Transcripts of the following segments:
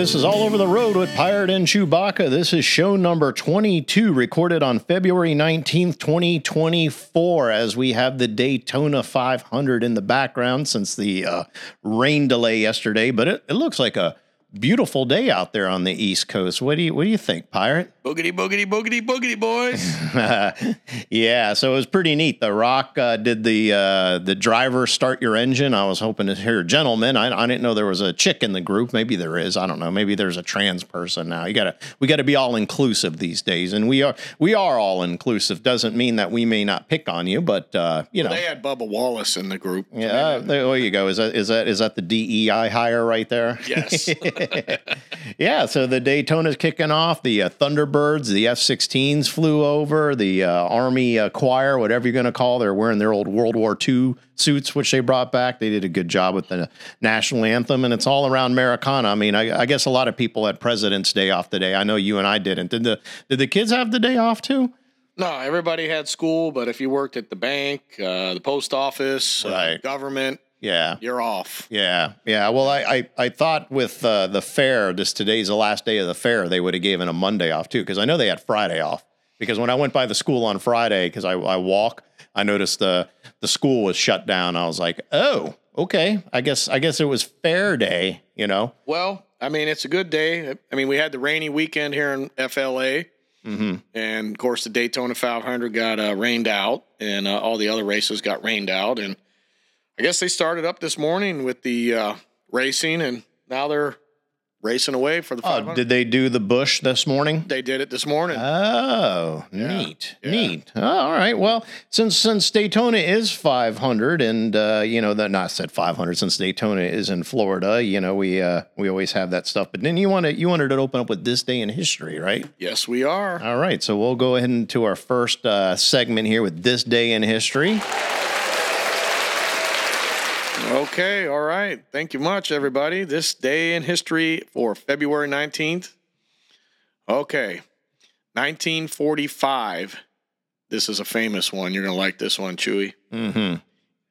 this is All Over the Road with Pirate and Chewbacca. This is show number 22, recorded on February 19th, 2024, as we have the Daytona 500 in the background since the uh, rain delay yesterday. But it, it looks like a beautiful day out there on the East Coast. What do you What do you think, Pirate? Boogity, boogity, boogity, boogity, boys. yeah, so it was pretty neat. The Rock uh, did the uh, the driver start your engine. I was hoping to hear gentlemen. I, I didn't know there was a chick in the group. Maybe there is. I don't know. Maybe there's a trans person now. You gotta we got to be all inclusive these days, and we are we are all inclusive. Doesn't mean that we may not pick on you, but uh, you know. they had Bubba Wallace in the group. Yeah, there, there you go. Is that is that is that the DEI hire right there? Yes. yeah, so the Daytona's kicking off. The uh, Thunderbirds, the F 16s flew over. The uh, Army uh, Choir, whatever you're going to call, they're wearing their old World War II suits, which they brought back. They did a good job with the national anthem, and it's all around Americana. I mean, I, I guess a lot of people had President's Day off today. I know you and I didn't. Did the did the kids have the day off too? no, everybody had school, but if you worked at the bank, uh, the post office, uh, Right. government, Yeah. you're off. Yeah, yeah. Well, I I, I thought with uh, the fair, this today's the last day of the fair, they would have given a Monday off too, because I know they had Friday off. Because when I went by the school on Friday, because I, I walk, I noticed the the school was shut down. I was like, oh, okay. I guess I guess it was fair day. You know. Well, I mean, it's a good day. I mean, we had the rainy weekend here in FLA. Mm-hmm. And of course, the Daytona 500 got uh, rained out, and uh, all the other races got rained out. And I guess they started up this morning with the uh, racing, and now they're racing away for the Oh, did they do the bush this morning? they did it this morning. Oh, neat, neat. Oh, all right. Well, since since Daytona is 500, and uh, you know that not said 500 since Daytona is in Florida, you know we uh, we always have that stuff. But then you want to you wanted to open up with this day in history, right? yes, we are. All right. So we'll go ahead into our first uh, segment here with this day in history. Okay, all right. Thank you much, everybody. This day in history for February 19th. Okay, 1945. This is a famous one. You're going to like this one, Chewy. Mm-hmm.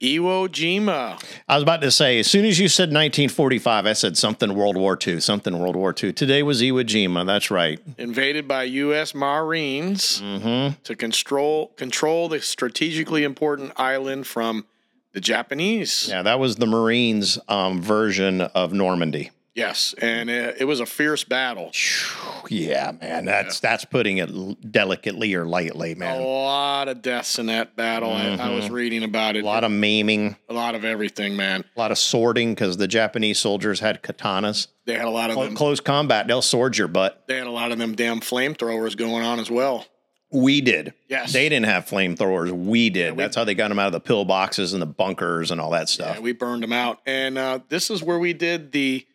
Iwo Jima. I was about to say, as soon as you said 1945, I said something World War II, something World War II. Today was Iwo Jima. That's right. invaded by U.S. Marines Mm-hmm. to control control the strategically important island from the Japanese. Yeah, that was the Marines' um, version of Normandy. Yes, and it, it was a fierce battle. Yeah, man, that's that's putting it delicately or lightly, man. A lot of deaths in that battle. I, I was reading about it. A lot of maiming, a lot of everything, man. a lot of swording because the Japanese soldiers had katanas. They had a lot of Cl- them. Close combat, they'll sword your butt. They had a lot of them damn flamethrowers going on as well. We did. Yes. They didn't have flamethrowers. We did. That's how they got them out of the pill boxes and the bunkers and all that stuff. Yeah, we burned them out, and uh, this is where we did the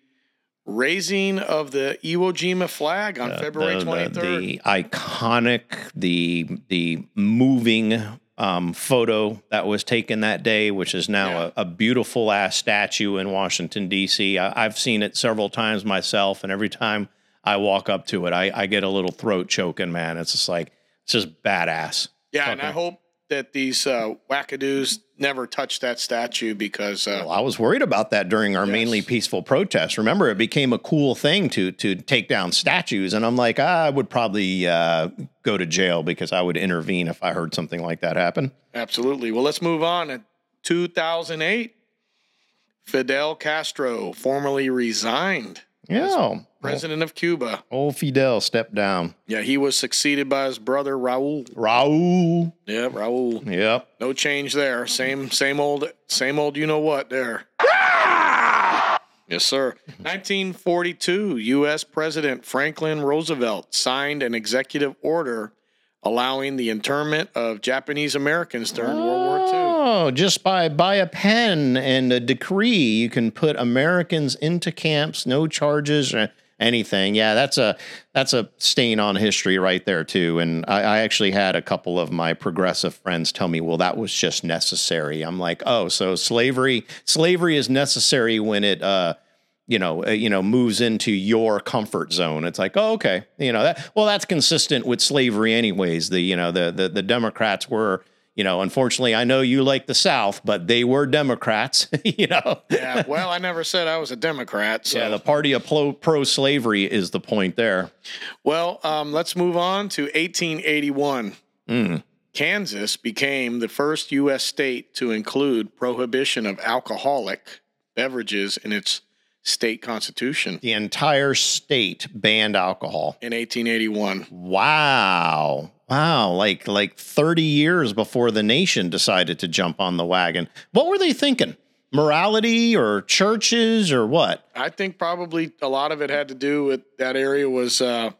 raising of the Iwo Jima flag on February the, twenty the, the iconic, the the moving um, photo that was taken that day, which is now Yeah. a, a beautiful ass statue in Washington D.C. I, I've seen it several times myself, and every time I walk up to it, I, I get a little throat choking. Man, it's just like it's just badass. Yeah, and I hope that these uh, wackadoos never touch that statue because uh, Well, I was worried about that during our mainly peaceful protest. Remember, it became a cool thing to to take down statues, and I'm like, I would probably uh, go to jail because I would intervene if I heard something like that happen. absolutely. Well, let's move on. In 2008, Fidel Castro formally resigned, Yeah, president of Cuba. old Fidel stepped down. Yeah, he was succeeded by his brother Raul. Raul. Yeah, Raul. Yep. No change there. Same, same old, same old. You know what? There. Ah! Yes, sir. 1942, U.S. President Franklin Roosevelt signed an executive order allowing the internment of Japanese Americans during World War II. Oh, just by by a pen and a decree, you can put Americans into camps, no charges or anything. Yeah, that's a that's a stain on history right there too. And I, I actually had a couple of my progressive friends tell me, "Well, that was just necessary." I'm like, "Oh, so slavery slavery is necessary when it uh you know, uh, you know, moves into your comfort zone. It's like, oh, okay, you know that. Well, that's consistent with slavery, anyways. The you know the the, the Democrats were. You know, unfortunately, I know you like the South, but they were Democrats. you know, Yeah. Well, I never said I was a Democrat. So. yeah, the party of pro slavery is the point there. well, um, let's move on to 1881. Mm. Kansas became the first U.S. state to include prohibition of alcoholic beverages in its state constitution The entire state banned alcohol. in 1881. Wow. Wow, like like 30 years before the nation decided to jump on the wagon. What were they thinking? Morality or churches or what? I think probably a lot of it had to do with that area was uh,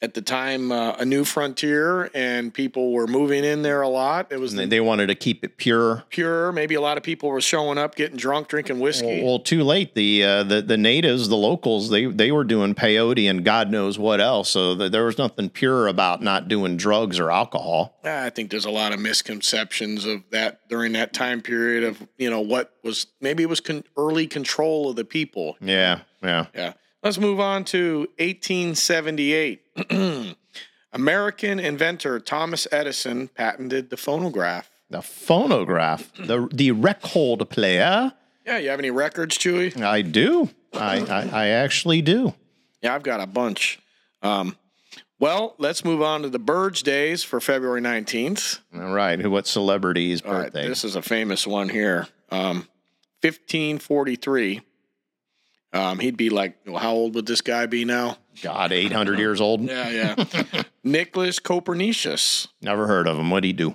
at the time uh, a new frontier and people were moving in there a lot. It was They, they wanted to keep it pure. pure. Maybe a lot of people were showing up, getting drunk, drinking whiskey. Well, too late. The uh, the the natives, the locals, they they were doing peyote and God knows what else. So th- there was nothing pure about not doing drugs or alcohol. I think there's a lot of misconceptions of that during that time period of you know what was maybe it was con- early control of the people. Yeah, yeah. Yeah. Let's move on to 1878. American inventor Thomas Edison patented the phonograph. The phonograph, the the record player. Yeah, you have any records, Chewy? I do. I, I I actually do. Yeah, I've got a bunch. Um, well, let's move on to the Birds Days for February 19th. All right. What celebrity's All right, birthday? this is a famous one here. Um, 1543. Um, he'd be like, well, how old would this guy be now? God, eight hundred years old. Yeah, yeah. Nicholas Copernicus, Never heard of him. What'd he do?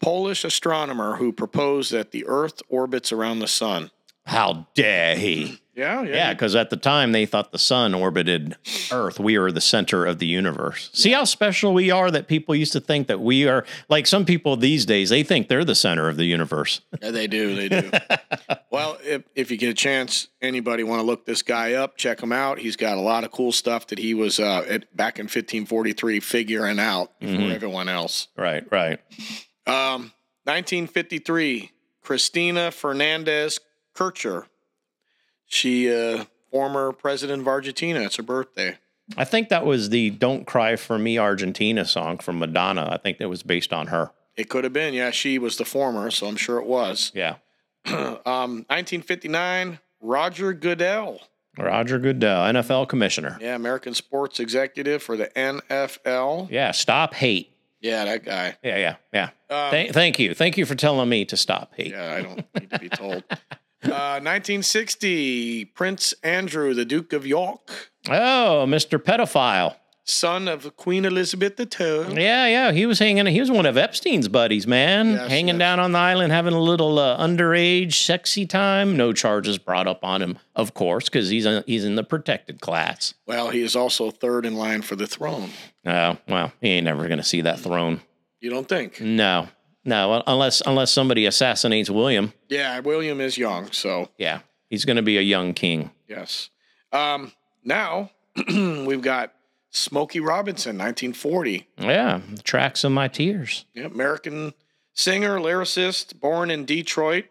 Polish astronomer who proposed that the Earth orbits around the sun. How dare he? Yeah, yeah. Yeah, because at the time they thought the sun orbited Earth. We are the center of the universe. See how special we are that people used to think that we are like some people these days, they think they're the center of the universe. Yeah, they do. They do. well, if, if you get a chance, anybody want to look this guy up, check him out. He's got a lot of cool stuff that he was uh, at, back in 1543 figuring out before everyone else. Right, right. Um, 1953, Cristina Fernandez Kirchner. She, uh, former president of Argentina. It's her birthday. I think that was the Don't Cry for Me Argentina song from Madonna. I think that was based on her. It could have been. Yeah, she was the former, so I'm sure it was. Yeah. Um, 1959, Roger Goodell. Roger Goodell, NFL commissioner. Yeah, American sports executive for the NFL. Yeah, stop hate. Yeah, that guy. Yeah, yeah, yeah. Um, Thank, thank you. Thank you for telling me to stop hate. Yeah, I don't need to be told. Uh, 1960, Prince Andrew, the Duke of York, Oh, Mr. Pedophile. son of Queen Elizabeth II. Yeah, yeah. He was hanging. He was one of Epstein's buddies, man. Yes, hanging yes. down on the island, having a little uh, underage sexy time. No charges brought up on him, of course, because he's a, he's in the protected class. Well, he is also third in line for the throne. Oh, well, he ain't never gonna see that throne. You don't think? No, no, unless unless somebody assassinates William. Yeah, William is young, so Yeah, he's gonna be a young king. yes. Um, now we've got Smokey Robinson, 1940. Yeah, tracks of my tears. Yeah, American singer, lyricist, born in Detroit,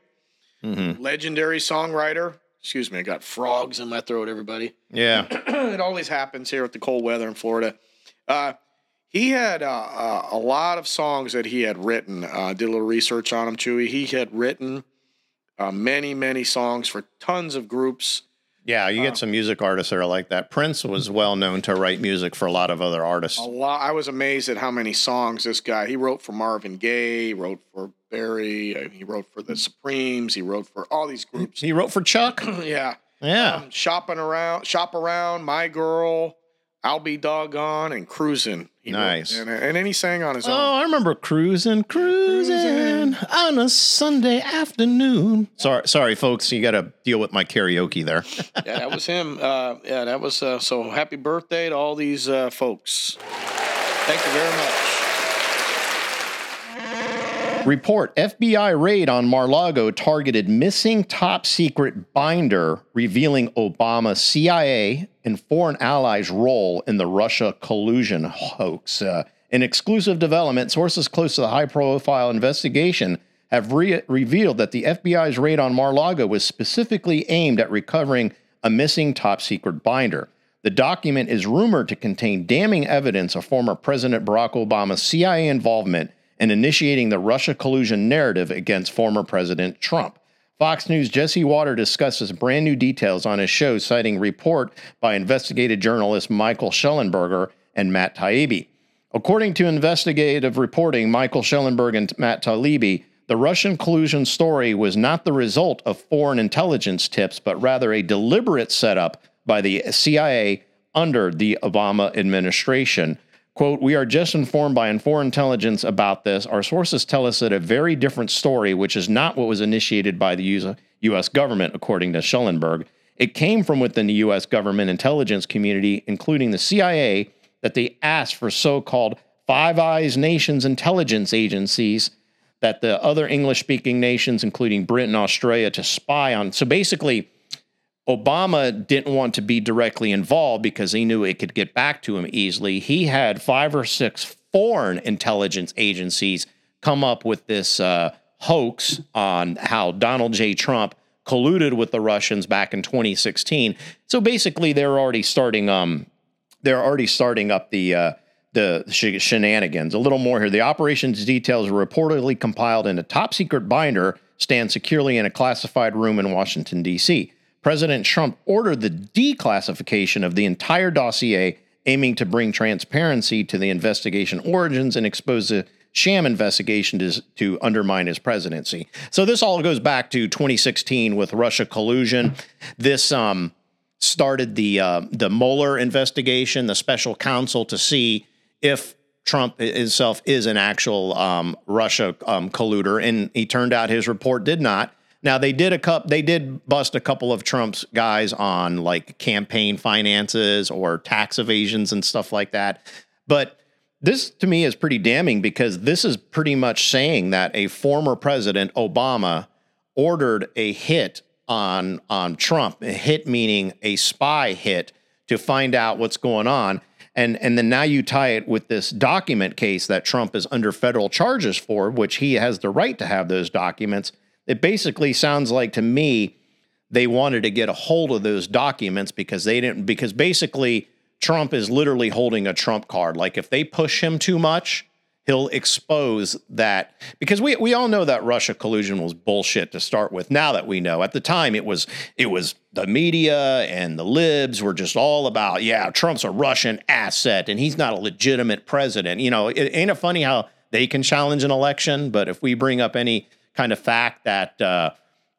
Mm-hmm. legendary songwriter. Excuse me, I got frogs in my throat, everybody. Yeah, it always happens here with the cold weather in Florida. Uh, he had uh, uh, a lot of songs that he had written. Uh, did a little research on him, Chewy. He had written uh, many, many songs for tons of groups. yeah. You get some music artists that are like that. Prince was well known to write music for a lot of other artists. A lot. I was amazed at how many songs this guy. He wrote for Marvin Gaye. He wrote for Barry. He wrote for the Supremes. He wrote for all these groups. He wrote for Chuck. yeah. Yeah. Um, shopping around, shop around, my girl, I'll be doggone, and cruising. Nice. and, and then he sang on his own. Oh. I remember cruising, cruising on a Sunday afternoon. Sorry, sorry, folks. You got to deal with my karaoke there. yeah, that was him. Uh, yeah, that was uh, so. Happy birthday to all these uh, folks. Thank you very much. Report FBI raid on Mar-Lago targeted missing top secret binder revealing Obama CIA and foreign allies' role in the Russia collusion hoax. Uh, an exclusive development, sources close to the high profile investigation have re- revealed that the FBI's raid on Mar-Lago was specifically aimed at recovering a missing top secret binder. The document is rumored to contain damning evidence of former President Barack Obama's CIA involvement in initiating the Russia collusion narrative against former President Trump. Fox News' Jesse Watters discusses brand new details on his show, citing report by investigative journalists Michael Shellenberger and Matt Taibbi. According to investigative reporting, Michael Shellenberg and Matt Taibbi, the Russian collusion story was not the result of foreign intelligence tips, but rather a deliberate setup by the CIA under the Obama administration. Quote, we are just informed by foreign intelligence about this. Our sources tell us that a very different story, which is not what was initiated by the U.S. government, according to Shellenberg. It came from within the U.S. government intelligence community, including the CIA, that they asked for so called Five Eyes nations intelligence agencies that the other English speaking nations, including Britain Australia, to spy on. So basically, Obama didn't want to be directly involved because he knew it could get back to him easily. He had five or six foreign intelligence agencies come up with this uh, hoax on how Donald J. Trump colluded with the Russians back in 2016. So basically, they're already starting. Um, they're already starting up the uh, the sh- shenanigans. A little more here. The operations details were reportedly compiled in a top secret binder, stand securely in a classified room in Washington D.C. President Trump ordered the declassification of the entire dossier, aiming to bring transparency to the investigation origins and expose the sham investigation to, to undermine his presidency. So this all goes back to 2016 with Russia collusion. This um, started the uh, the Mueller investigation, the special counsel to see if Trump himself is an actual um, Russia um, colluder, and he turned out his report did not. Now they did a cup they did bust a couple of Trump's guys on like campaign finances or tax evasions and stuff like that. But this to me is pretty damning because this is pretty much saying that a former president Obama ordered a hit on on Trump, a hit meaning a spy hit to find out what's going on. And, and then now you tie it with this document case that Trump is under federal charges for, which he has the right to have those documents it basically sounds like to me they wanted to get a hold of those documents because they didn't because basically Trump is literally holding a trump card. Like if they push him too much, he'll expose that because we we all know that Russia collusion was bullshit to start with. Now that we know, at the time it was it was the media and the libs were just all about yeah, Trump's a Russian asset and he's not a legitimate president. You know, it ain't it funny how they can challenge an election, but if we bring up any kind of fact that uh,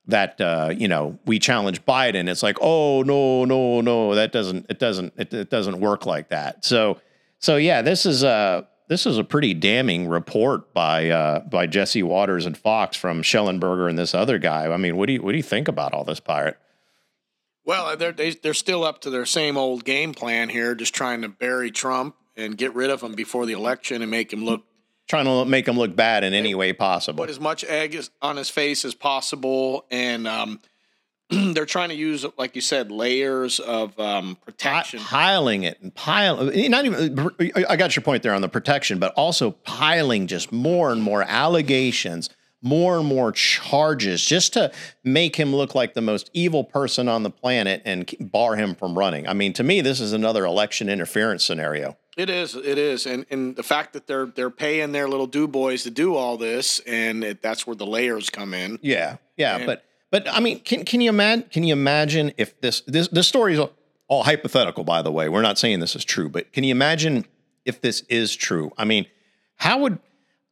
that uh, you know we challenge Biden. It's like, oh no, no, no, that doesn't it doesn't it, it doesn't work like that. So so yeah, this is a this is a pretty damning report by uh, by Jesse Watters and Fox from Shellenberger and this other guy. I mean, what do you what do you think about all this pirate? Well, they're they, are they are still up to their same old game plan here, just trying to bury Trump and get rid of him before the election and make him look trying to make him look bad in any way possible. Put as much egg on his face as possible, and um, they're trying to use, like you said, layers of um, protection, piling it and piling. Not even. I got your point there on the protection, but also piling just more and more allegations. More and more charges just to make him look like the most evil person on the planet and bar him from running. I mean, to me, this is another election interference scenario. It is, it is, and and the fact that they're they're paying their little do boys to do all this, and it, that's where the layers come in. Yeah, yeah, and, but but I mean, can can you imagine? Can you imagine if this this this story is all hypothetical? By the way, we're not saying this is true, but can you imagine if this is true? I mean, how would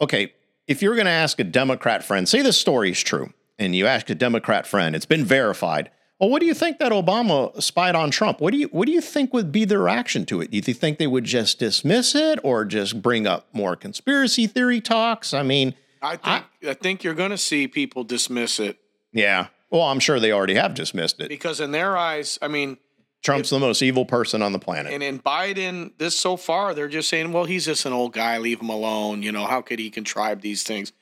okay if you're going to ask a Democrat friend, say this story is true, and you ask a Democrat friend, it's been verified well, what do you think that Obama spied on Trump? What do you what do you think would be their reaction to it? Do you think they would just dismiss it or just bring up more conspiracy theory talks? I mean, I think I, I think you're going to see people dismiss it. Yeah. Well, I'm sure they already have dismissed it because in their eyes, I mean, Trump's if, the most evil person on the planet. And in Biden, this so far, they're just saying, well, he's just an old guy. Leave him alone. You know, how could he contrive these things?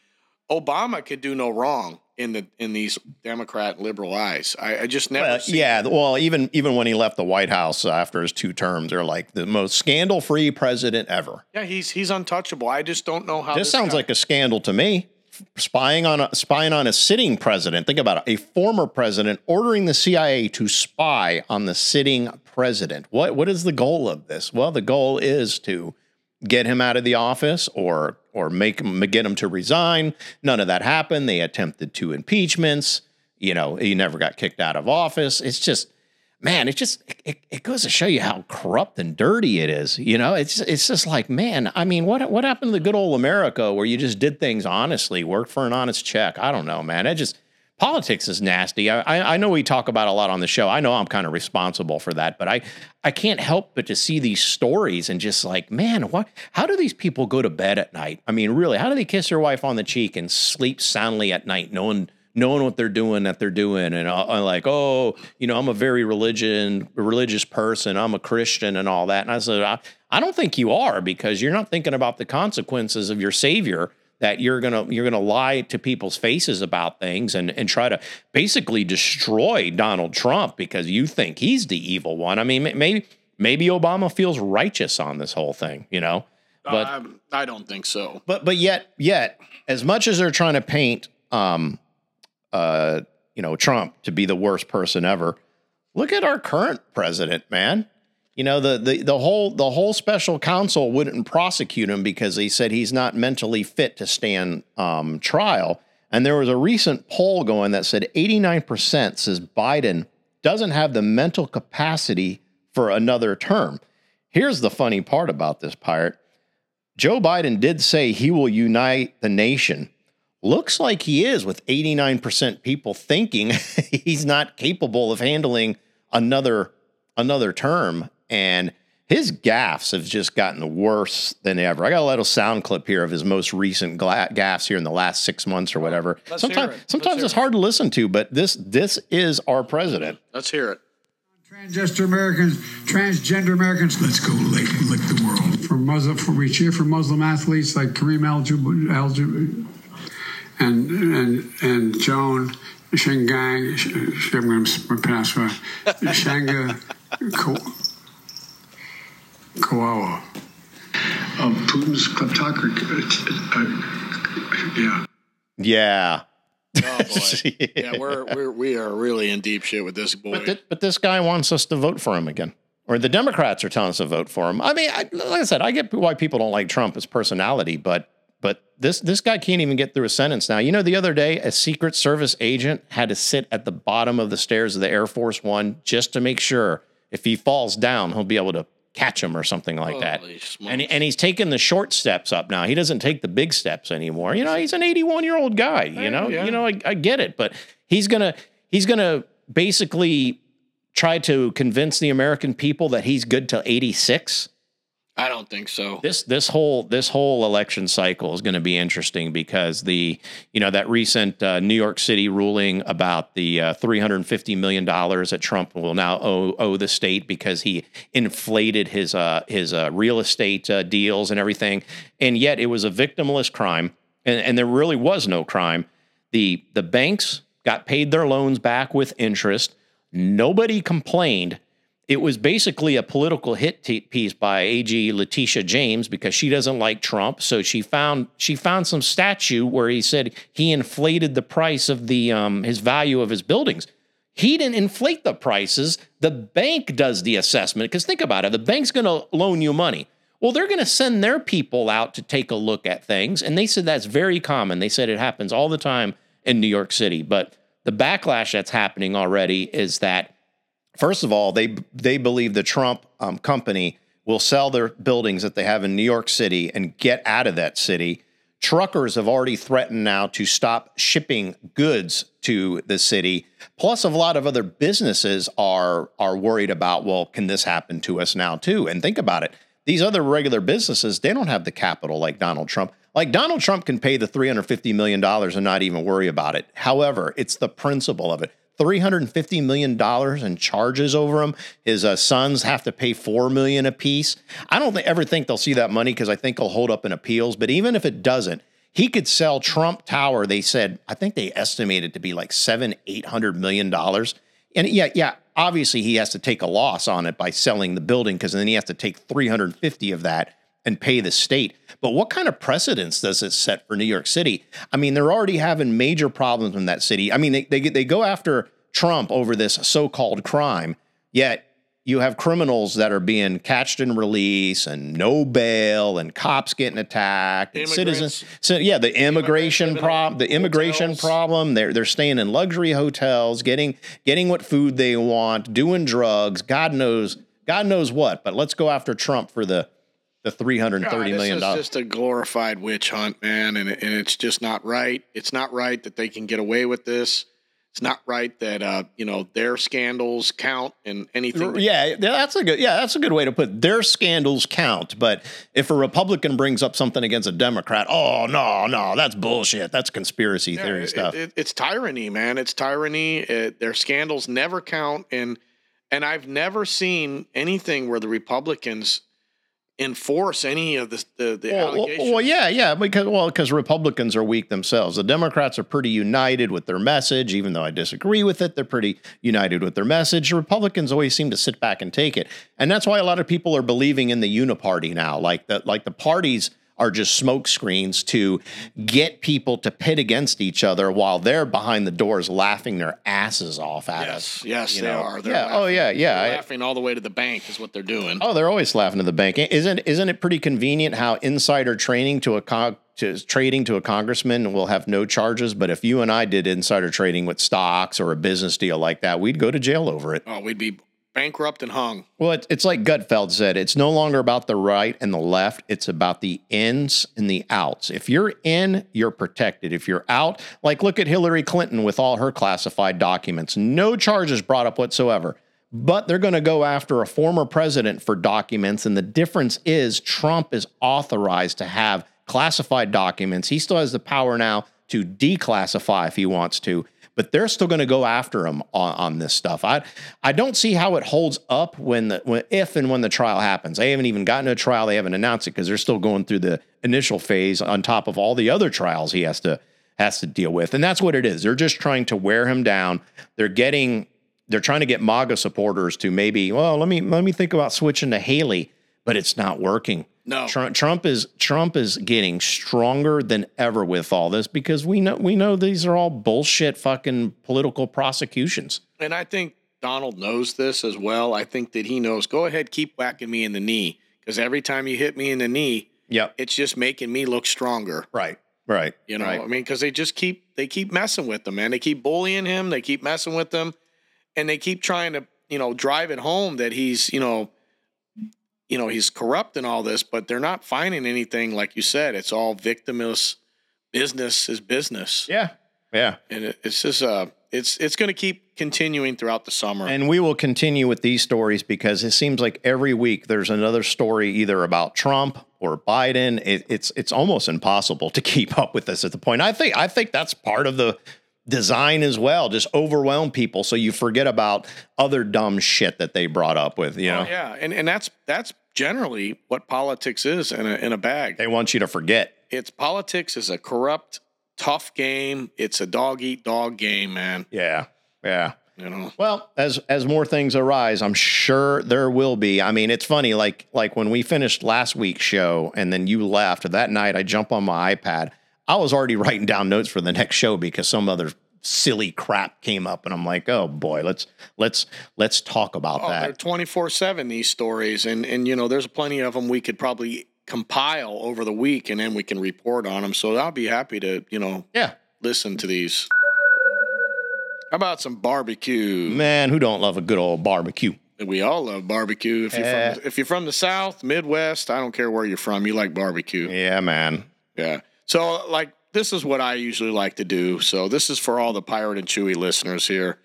Obama could do no wrong in the in these Democrat liberal eyes. I, I just never. Well, yeah, that. well, even even when he left the White House after his two terms, they're like the most scandal free president ever. Yeah, he's he's untouchable. I just don't know how this, this sounds guy, like a scandal to me. spying on a, spying on a sitting president. Think about it: a former president ordering the CIA to spy on the sitting president. What what is the goal of this? Well, the goal is to get him out of the office or or make him get him to resign. None of that happened. They attempted two impeachments. You know, he never got kicked out of office. It's just man, it just it, it goes to show you how corrupt and dirty it is. You know, it's it's just like, man, I mean, what what happened to the good old America where you just did things honestly, worked for an honest check? I don't know, man. It just politics is nasty. I, I know we talk about a lot on the show. I know I'm kind of responsible for that, but I I can't help but to see these stories and just like, man, what? How do these people go to bed at night? I mean, really, how do they kiss their wife on the cheek and sleep soundly at night, knowing knowing what they're doing that they're doing and uh, I'm like oh you know i'm a very religion religious person i'm a christian and all that and i said I, I don't think you are because you're not thinking about the consequences of your savior that you're gonna you're gonna lie to people's faces about things and and try to basically destroy Donald Trump because you think he's the evil one. I mean, maybe maybe Obama feels righteous on this whole thing, you know. But um, I don't think so. But but yet yet as much as they're trying to paint um uh, you know, Trump to be the worst person ever. Look at our current president, man. You know, the the the whole the whole special counsel wouldn't prosecute him because he said he's not mentally fit to stand um, trial. And there was a recent poll going that said 89% says Biden doesn't have the mental capacity for another term. Here's the funny part about this pirate. Joe Biden did say he will unite the nation looks like he is with 89% people thinking he's not capable of handling another another term and his gaffes have just gotten worse than ever. I got a little sound clip here of his most recent gla- gaffes here in the last six months or whatever. Let's sometimes, hear it. sometimes Let's it's hear it. hard to listen to, but this this is our president. Let's hear it. Transgender Americans, transgender Americans. Let's go lick, lick the world. For Muslim, for we cheer for Muslim athletes like Kareem Al-Jab, Al and and and Joan Shingang. Sh- I'm going to pronounce. Uh, Shanga Ko- Koawa. Of Putin's kleptocracy. Uh, yeah. Yeah. Oh boy. yeah, we're we're we are really in deep shit with this boy. But, thi- but this guy wants us to vote for him again. Or the Democrats are telling us to vote for him. I mean, I, like I said, I get why people don't like Trump, his personality, but but this this guy can't even get through a sentence now. You know, the other day, a Secret Service agent had to sit at the bottom of the stairs of the Air Force One just to make sure if he falls down, he'll be able to catch him or something like that. And, and he's taking the short steps up now. He doesn't take the big steps anymore. You know, he's an 81 year old guy. You know, yeah. you know, I, I get it, but he's gonna he's gonna basically try to convince the American people that he's good till 86. I don't think so. This this whole this whole election cycle is going to be interesting because the you know that recent uh, New York City ruling about the uh, 350 million dollars that Trump will now owe, owe the state because he inflated his uh, his uh, real estate uh, deals and everything, and yet it was a victimless crime, and, and there really was no crime. the The banks got paid their loans back with interest. Nobody complained it was basically a political hit t- piece by AG Letitia James because she doesn't like Trump. So she found she found some statue where he said he inflated the price of the um, his value of his buildings. He didn't inflate the prices. The bank does the assessment. Because think about it, the bank's going to loan you money. Well, they're going to send their people out to take a look at things, and they said that's very common. They said it happens all the time in New York City, but the backlash that's happening already is that First of all, they they believe the Trump um, company will sell their buildings that they have in New York City and get out of that city. Truckers have already threatened now to stop shipping goods to the city. Plus, a lot of other businesses are are worried about, well, can this happen to us now too? And think about it. These other regular businesses, they don't have the capital like Donald Trump. Like Donald Trump can pay the $350 million and not even worry about it. However, it's the principle of it. $350 million in charges over him. His uh, sons have to pay 4 million apiece. I don't think, ever think they'll see that money because I think he'll hold up in appeals. But even if it doesn't, he could sell Trump Tower. They said, I think they estimated to be like seven, eight hundred million dollars. And yeah, yeah, obviously he has to take a loss on it by selling the building because then he has to take 350 of that and pay the state. But what kind of precedence does it set for New York City? I mean, they're already having major problems in that city. I mean, they they, they go after Trump over this so-called crime, yet you have criminals that are being catched and released and no bail and cops getting attacked and citizens so yeah the immigration problem the immigration hotels. problem they're they're staying in luxury hotels getting getting what food they want doing drugs god knows god knows what but let's go after trump for the the 330 God, this million is dollars just a glorified witch hunt, man, and, and it's just not right. It's not right that they can get away with this. It's not right that uh, you know their scandals count and anything. yeah that's a good yeah that's a good way to put it. their scandals count but if a republican brings up something against a democrat oh no no that's bullshit that's conspiracy Yeah, theory it- stuff it- it's tyranny, man. It's tyranny. It, their scandals never count, and and I've never seen anything where the Republicans enforce any of the the, the Well, allegations. well, yeah, yeah, because well, because Republicans are weak themselves. The Democrats are pretty united with their message, even though I disagree with it. They're pretty united with their message. Republicans always seem to sit back and take it, and that's why a lot of people are believing in the uniparty now. Like the like the parties are just smoke screens to get people to pit against each other while they're behind the doors laughing their asses off at us. Yes, yes, you they know? are. They're Yeah, oh, yeah, yeah. they're laughing all the way to the bank is what they're doing. Oh, they're always laughing to the bank. Isn't isn't it pretty convenient how insider training to a con- to trading to a congressman will have no charges, but if you and I did insider trading with stocks or a business deal like that, we'd go to jail over it. Oh, we'd be bankrupt and hung. Well, it, it's like Gutfeld said, it's no longer about the right and the left, it's about the ins and the outs. If you're in, you're protected. If you're out, like look at Hillary Clinton with all her classified documents, no charges brought up whatsoever. But they're going to go after a former president for documents. And the difference is Trump is authorized to have classified documents. He still has the power now to declassify if he wants to but they're still going to go after him on, on this stuff. I I don't see how it holds up when the when if and when the trial happens. They haven't even gotten a trial. They haven't announced it because they're still going through the initial phase on top of all the other trials he has to has to deal with. And that's what it is. They're just trying to wear him down. They're getting they're trying to get MAGA supporters to maybe, well, let me let me think about switching to Haley, but it's not working. No. Trump, Trump is Trump is getting stronger than ever with all this because we know we know these are all bullshit fucking political prosecutions. And I think Donald knows this as well. I think that he knows. Go ahead, keep whacking me in the knee because every time you hit me in the knee, Yep. it's just making me look stronger. Right. Right. You know, Right. I mean, because they just keep they keep messing with him, man. They keep bullying him. They keep messing with him, and they keep trying to you know drive it home that he's you know you know he's corrupt and all this, but they're not finding anything like you said. It's all victimless. Business is business, Yeah. Yeah. and it, it's just uh it's it's going to keep continuing throughout the summer. And we will continue with these stories because it seems like every week there's another story either about Trump or Biden. It, it's it's almost impossible to keep up with this at the point. I think I think that's part of the design as well. Just overwhelm people so you forget about other dumb shit that they brought up with. You oh, know, Oh, yeah, and and that's that's generally what politics is in a in a bag. they want you to forget. It's politics is a corrupt, tough game. It's a dog eat dog game, man. Yeah, yeah. You know. Well, as as more things arise, I'm sure there will be. I mean, it's funny, like like when we finished last week's show and then you left that night, I jump on my iPad. I was already writing down notes for the next show because some other silly crap came up, and I'm like, oh boy, let's let's let's talk about Oh, they're that. twenty four seven these stories, and and you know, there's plenty of them we could probably compile over the week, and then we can report on them. So I'll be happy to you know Yeah, listen to these. How about some barbecue? man, who don't love a good old barbecue? We all love barbecue. If you're Eh. from if you're from the South, Midwest, I don't care where you're from, you like barbecue. Yeah, man. Yeah. So, like, this is what I usually like to do. So, this is for all the Pirate and Chewy listeners here.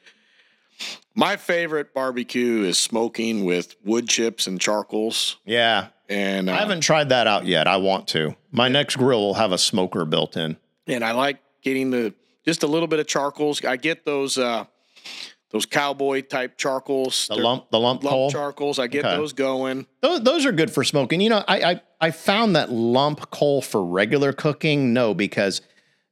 My favorite barbecue is smoking with wood chips and charcoals. Yeah, And uh, I haven't tried that out yet. I want to. My next grill will have a smoker built in. and I like getting the just a little bit of charcoals. I get those uh, those cowboy type charcoals, The lump, the lump, lump coal. charcoals. I get Okay. those going. Those, those are good for smoking. You know, I, I I found that lump coal for regular cooking, no, because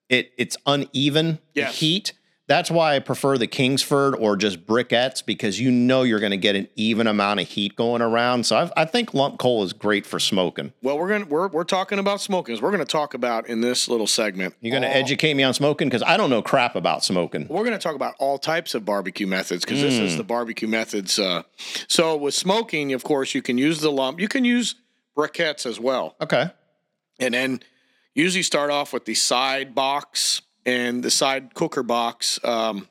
it it's uneven the Yes. heat. That's why I prefer the Kingsford or just briquettes because you know you're going to get an even amount of heat going around. So I've, I think lump coal is great for smoking. Well, we're gonna we're we're talking about smoking. We're gonna talk about in this little segment. You're going to educate me on smoking because I don't know crap about smoking. We're going to talk about all types of barbecue methods because this is the barbecue methods. Uh, so with smoking, of course, you can use the lump. You can use briquettes as well, Okay. and then usually start off with the side box and the side cooker box. Um,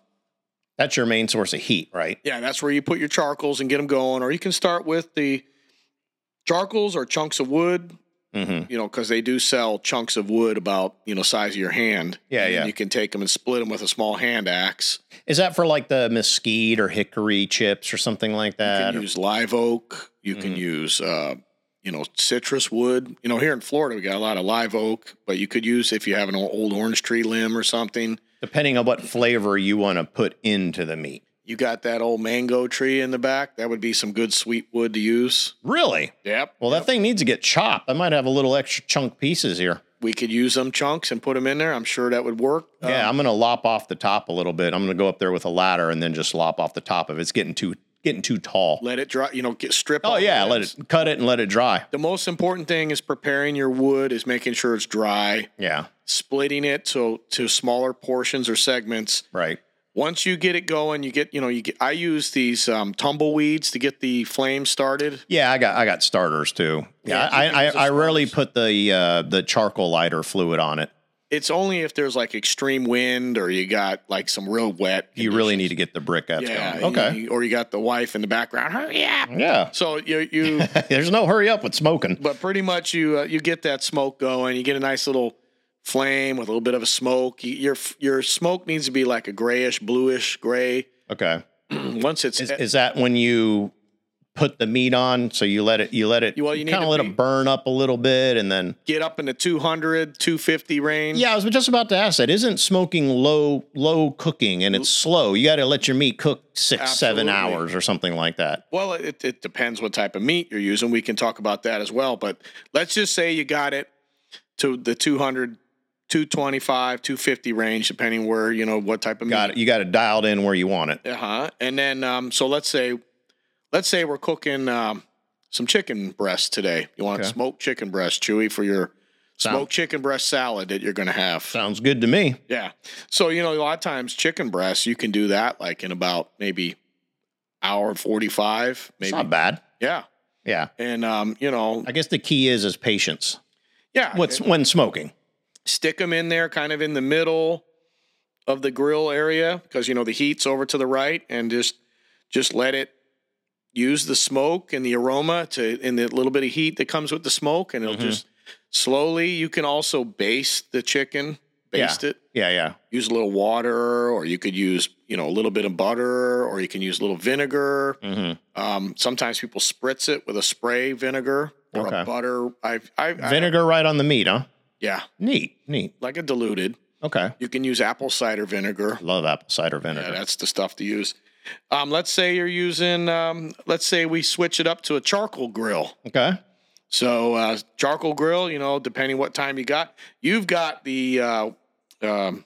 That's your main source of heat, right? yeah, that's where you put your charcoals and get them going. Or you can start with the charcoals or chunks of wood. Mm-hmm. You know, because they do sell chunks of wood about you know size of your hand. Yeah, And yeah. You can take them and split them with a small hand axe. Is that for like the mesquite or hickory chips or something like that? You can use live oak. You can Mm-hmm. use, uh, you know, citrus wood. You know, here in Florida, we got a lot of live oak, but you could use if you have an old orange tree limb or something. Depending on what flavor you want to put into the meat. You got that old mango tree in the back. That would be some good sweet wood to use. Really? Yep. Well, that thing needs to get chopped. I might have a little extra chunk pieces here. We could use them chunks and put them in there. I'm sure that would work. yeah, um, I'm going to lop off the top a little bit. I'm going to go up there with a ladder and then just lop off the top if it's getting too getting too tall. Let it dry. You know, get strip. Oh yeah, let it cut it and let it dry. The most important thing is preparing your wood. Is making sure it's dry. Yeah, Splitting it so to smaller portions or segments. right. Once you get it going, you get you know you get. I use these um, tumbleweeds to get the flame started. Yeah, I got I got starters too. Yeah, Yeah, I I, I rarely put the uh, the charcoal lighter fluid on it. It's only if there's like extreme wind or you got like some real wet. You really need to get the briquettes yeah, going. Okay. you- or you got the wife in the background. Hurry up! Yeah. So you you, There's no hurry up with smoking. but pretty much you uh, you get that smoke going. You get a nice little flame with a little bit of a smoke. You, your your smoke needs to be like a grayish, bluish gray. Okay. Once it's Is, is that when you put the meat on? So you let it you let it Well, you kind of let be- it burn up a little bit and then get up in the 200, 250 range. Yeah, I was just about to ask that. Isn't smoking low low cooking and it's slow? You got to let your meat cook six, seven hours or something like that. Well, it, it depends what type of meat you're using. We can talk about that as well. But let's just say you got it to the 200, 225, 250 range, depending where, you know, what type of Got meat. it. You got it dialed in where you want it. Uh huh. And then, um, so let's say, let's say we're cooking um, some chicken breast today. You want Okay. smoked chicken breast, Chewy, for your Sound- smoked chicken breast salad that you're going to have. Sounds good to me. Yeah. So, you know, a lot of times chicken breast, you can do that like in about maybe hour 45, It's maybe. not bad. Yeah. Yeah. And, um, you know, I guess the key is is patience. yeah. What's when smoking? stick them in there kind of in the middle of the grill area because you know the heat's over to the right and just just let it use the smoke and the aroma to and the little bit of heat that comes with the smoke and it'll Mhm. just slowly you can also baste the chicken baste it Yeah, yeah. use a little water or you could use you know a little bit of butter or you can use a little vinegar hmm um, sometimes people spritz it with a spray vinegar or Okay. a butter I've, I've I- Vinegar right on the meat, huh? yeah Neat, neat. like a diluted Okay. you can use apple cider vinegar Love apple cider vinegar. Yeah, vinegar. that's the stuff to use. Um, let's say you're using, um, let's say we switch it up to a charcoal grill. okay. So uh, charcoal grill, you know, depending what time you got, you've got the uh, um,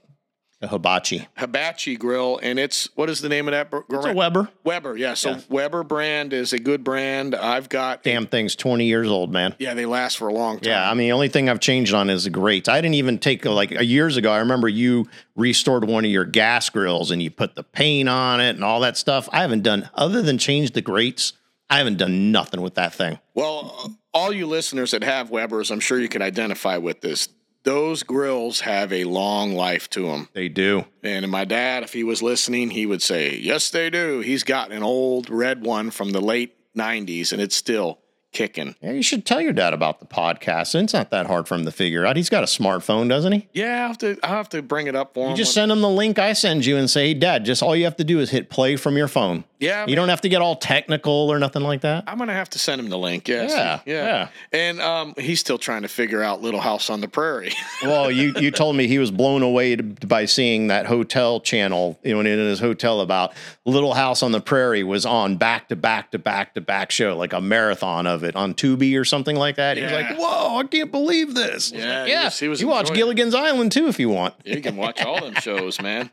The hibachi. hibachi grill, and it's what is the name of that? br- It's a? Weber. Weber. Yeah. So Yeah. Weber brand is a good brand. I've got. Damn thing's 20 years old, man. Yeah, they last for a long time. Yeah, I mean, the only thing I've changed on is the grates. I didn't even take like a years ago. I remember you restored one of your gas grills and you put the paint on it and all that stuff. I haven't done other than change the grates. I haven't done nothing with that thing. Well, all you listeners that have Webers, I'm sure you can identify with this. Those grills have a long life to them. They do. And my dad, if he was listening, he would say, Yes, they do. He's got an old red one from the late 90s and it's still kicking. Yeah, you should tell your dad about the podcast. It's not that hard for him to figure out. He's got a smartphone, doesn't he? Yeah, I have to, I have to bring it up for him. You just send him the link I send you and say, hey, Dad, just all you have to do is hit play from your phone. yeah, You don't have to get all technical or nothing like that. I'm going to have to send him the link. Yes. Yeah, Yeah. yeah. And um, he's still trying to figure out Little House on the Prairie. Well, you, you told me he was blown away to, by seeing that hotel channel, you know, in his hotel about Little House on the Prairie was on back to back to back to back show, like a marathon of of it on Tubi or something like that. He was like, "Whoa, I can't believe this." I was Yeah, he was- he was you watch enjoying it. Gilligan's Island too if you want. You can watch all them shows, man.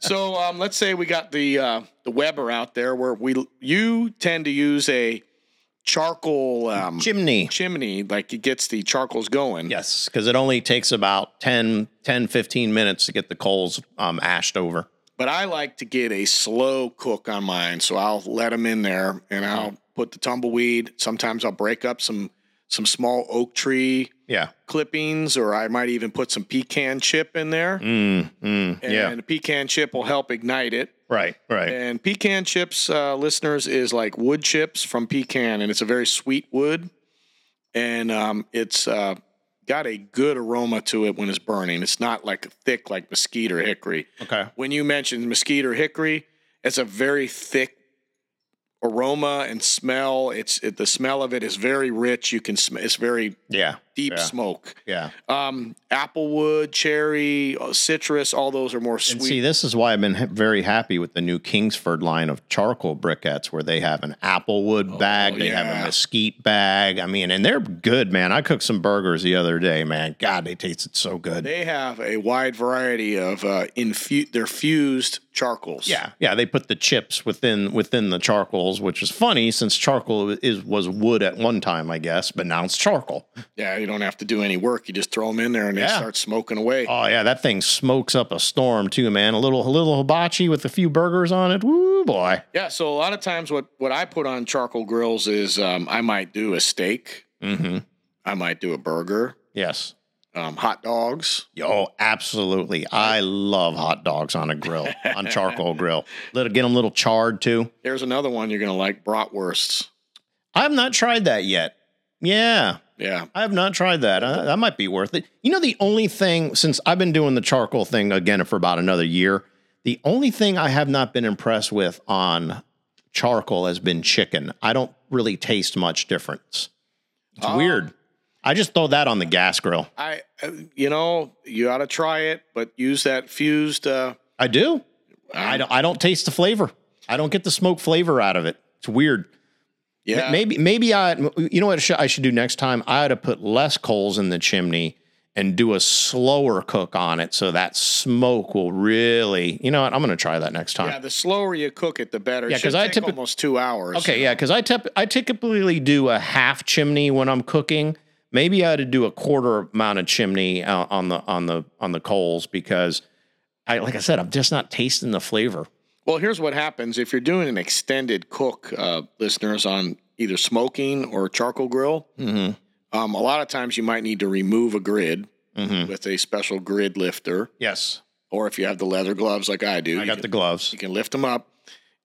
So um, let's say we got the uh, the Weber out there, where we you tend to use a charcoal um, Chimney. chimney, like it gets the charcoals going. Yes, because it only takes about 10, 10, 15 minutes to get the coals um, ashed over. But I like to get a slow cook on mine, so I'll let them in there, and I'll put the tumbleweed. Sometimes I'll break up some some small oak tree Yeah. clippings, or I might even put some pecan chip in there. Mm, mm, and yeah. the pecan chip will help ignite it. Right. Right. And pecan chips, uh, listeners, is like wood chips from pecan, and it's a very sweet wood, and um, it's uh, got a good aroma to it when it's burning. It's not like thick like mesquite or hickory. Okay. When you mentioned mesquite or hickory, it's a very thick aroma and smell. It's it, the smell of it is very rich. You can smell. It's very Yeah. Deep Yeah. smoke. Yeah. Um, applewood, cherry, uh, citrus, all those are more And sweet. see, this is why I've been very happy with the new Kingsford line of charcoal briquettes, where they have an applewood bag, they have a mesquite bag. I mean, and they're good, man. I cooked some burgers the other day, man. God, they tasted so good. They have a wide variety of uh, infu- they're fused charcoals. yeah, yeah. They put the chips within within the charcoals, which is funny since charcoal is was wood at one time, I guess, but now it's charcoal. yeah. You don't have to do any work. You just throw them in there and they start smoking away. Oh yeah, that thing smokes up a storm too, man. A little a little hibachi with a few burgers on it. Woo boy. Yeah. So a lot of times, what what I put on charcoal grills is um, I might do a steak. Mm-hmm. I might do a burger. Yes. Um, hot dogs. Yo, absolutely. I love hot dogs on a grill, on charcoal grill. Let get them a little charred too. There's another one you're gonna like: bratwursts. I have not tried that yet. Yeah, Yeah. I have not tried that. Uh, that might be worth it. You know, the only thing since I've been doing the charcoal thing again for about another year, the only thing I have not been impressed with on charcoal has been chicken. I don't really taste much difference. It's Oh. weird. I just throw that on the gas grill. I, uh, you know, you ought to try it, but use that fused. Uh, I do. Um, I don't. I don't taste the flavor. I don't get the smoke flavor out of it. It's weird. Yeah. Maybe maybe I you know what I should, do next time? I ought to put less coals in the chimney and do a slower cook on it so that smoke will really. You know what? I'm going to try that next time. Yeah, the slower you cook it, the better. Yeah, It should 'cause I take typi- almost two hours. Okay, yeah, because I tep- I typically do a half chimney when I'm cooking. Maybe I ought to do a quarter amount of chimney uh, on the on the on the coals because I like I said I'm just not tasting the flavor. Well, here's what happens if you're doing an extended cook, uh, listeners, on either smoking or charcoal grill. Mm-hmm. Um, a lot of times you might need to remove a grid Mm-hmm. with a special grid lifter, Yes, or if you have the leather gloves like I do, I got can, the gloves. you can lift them up.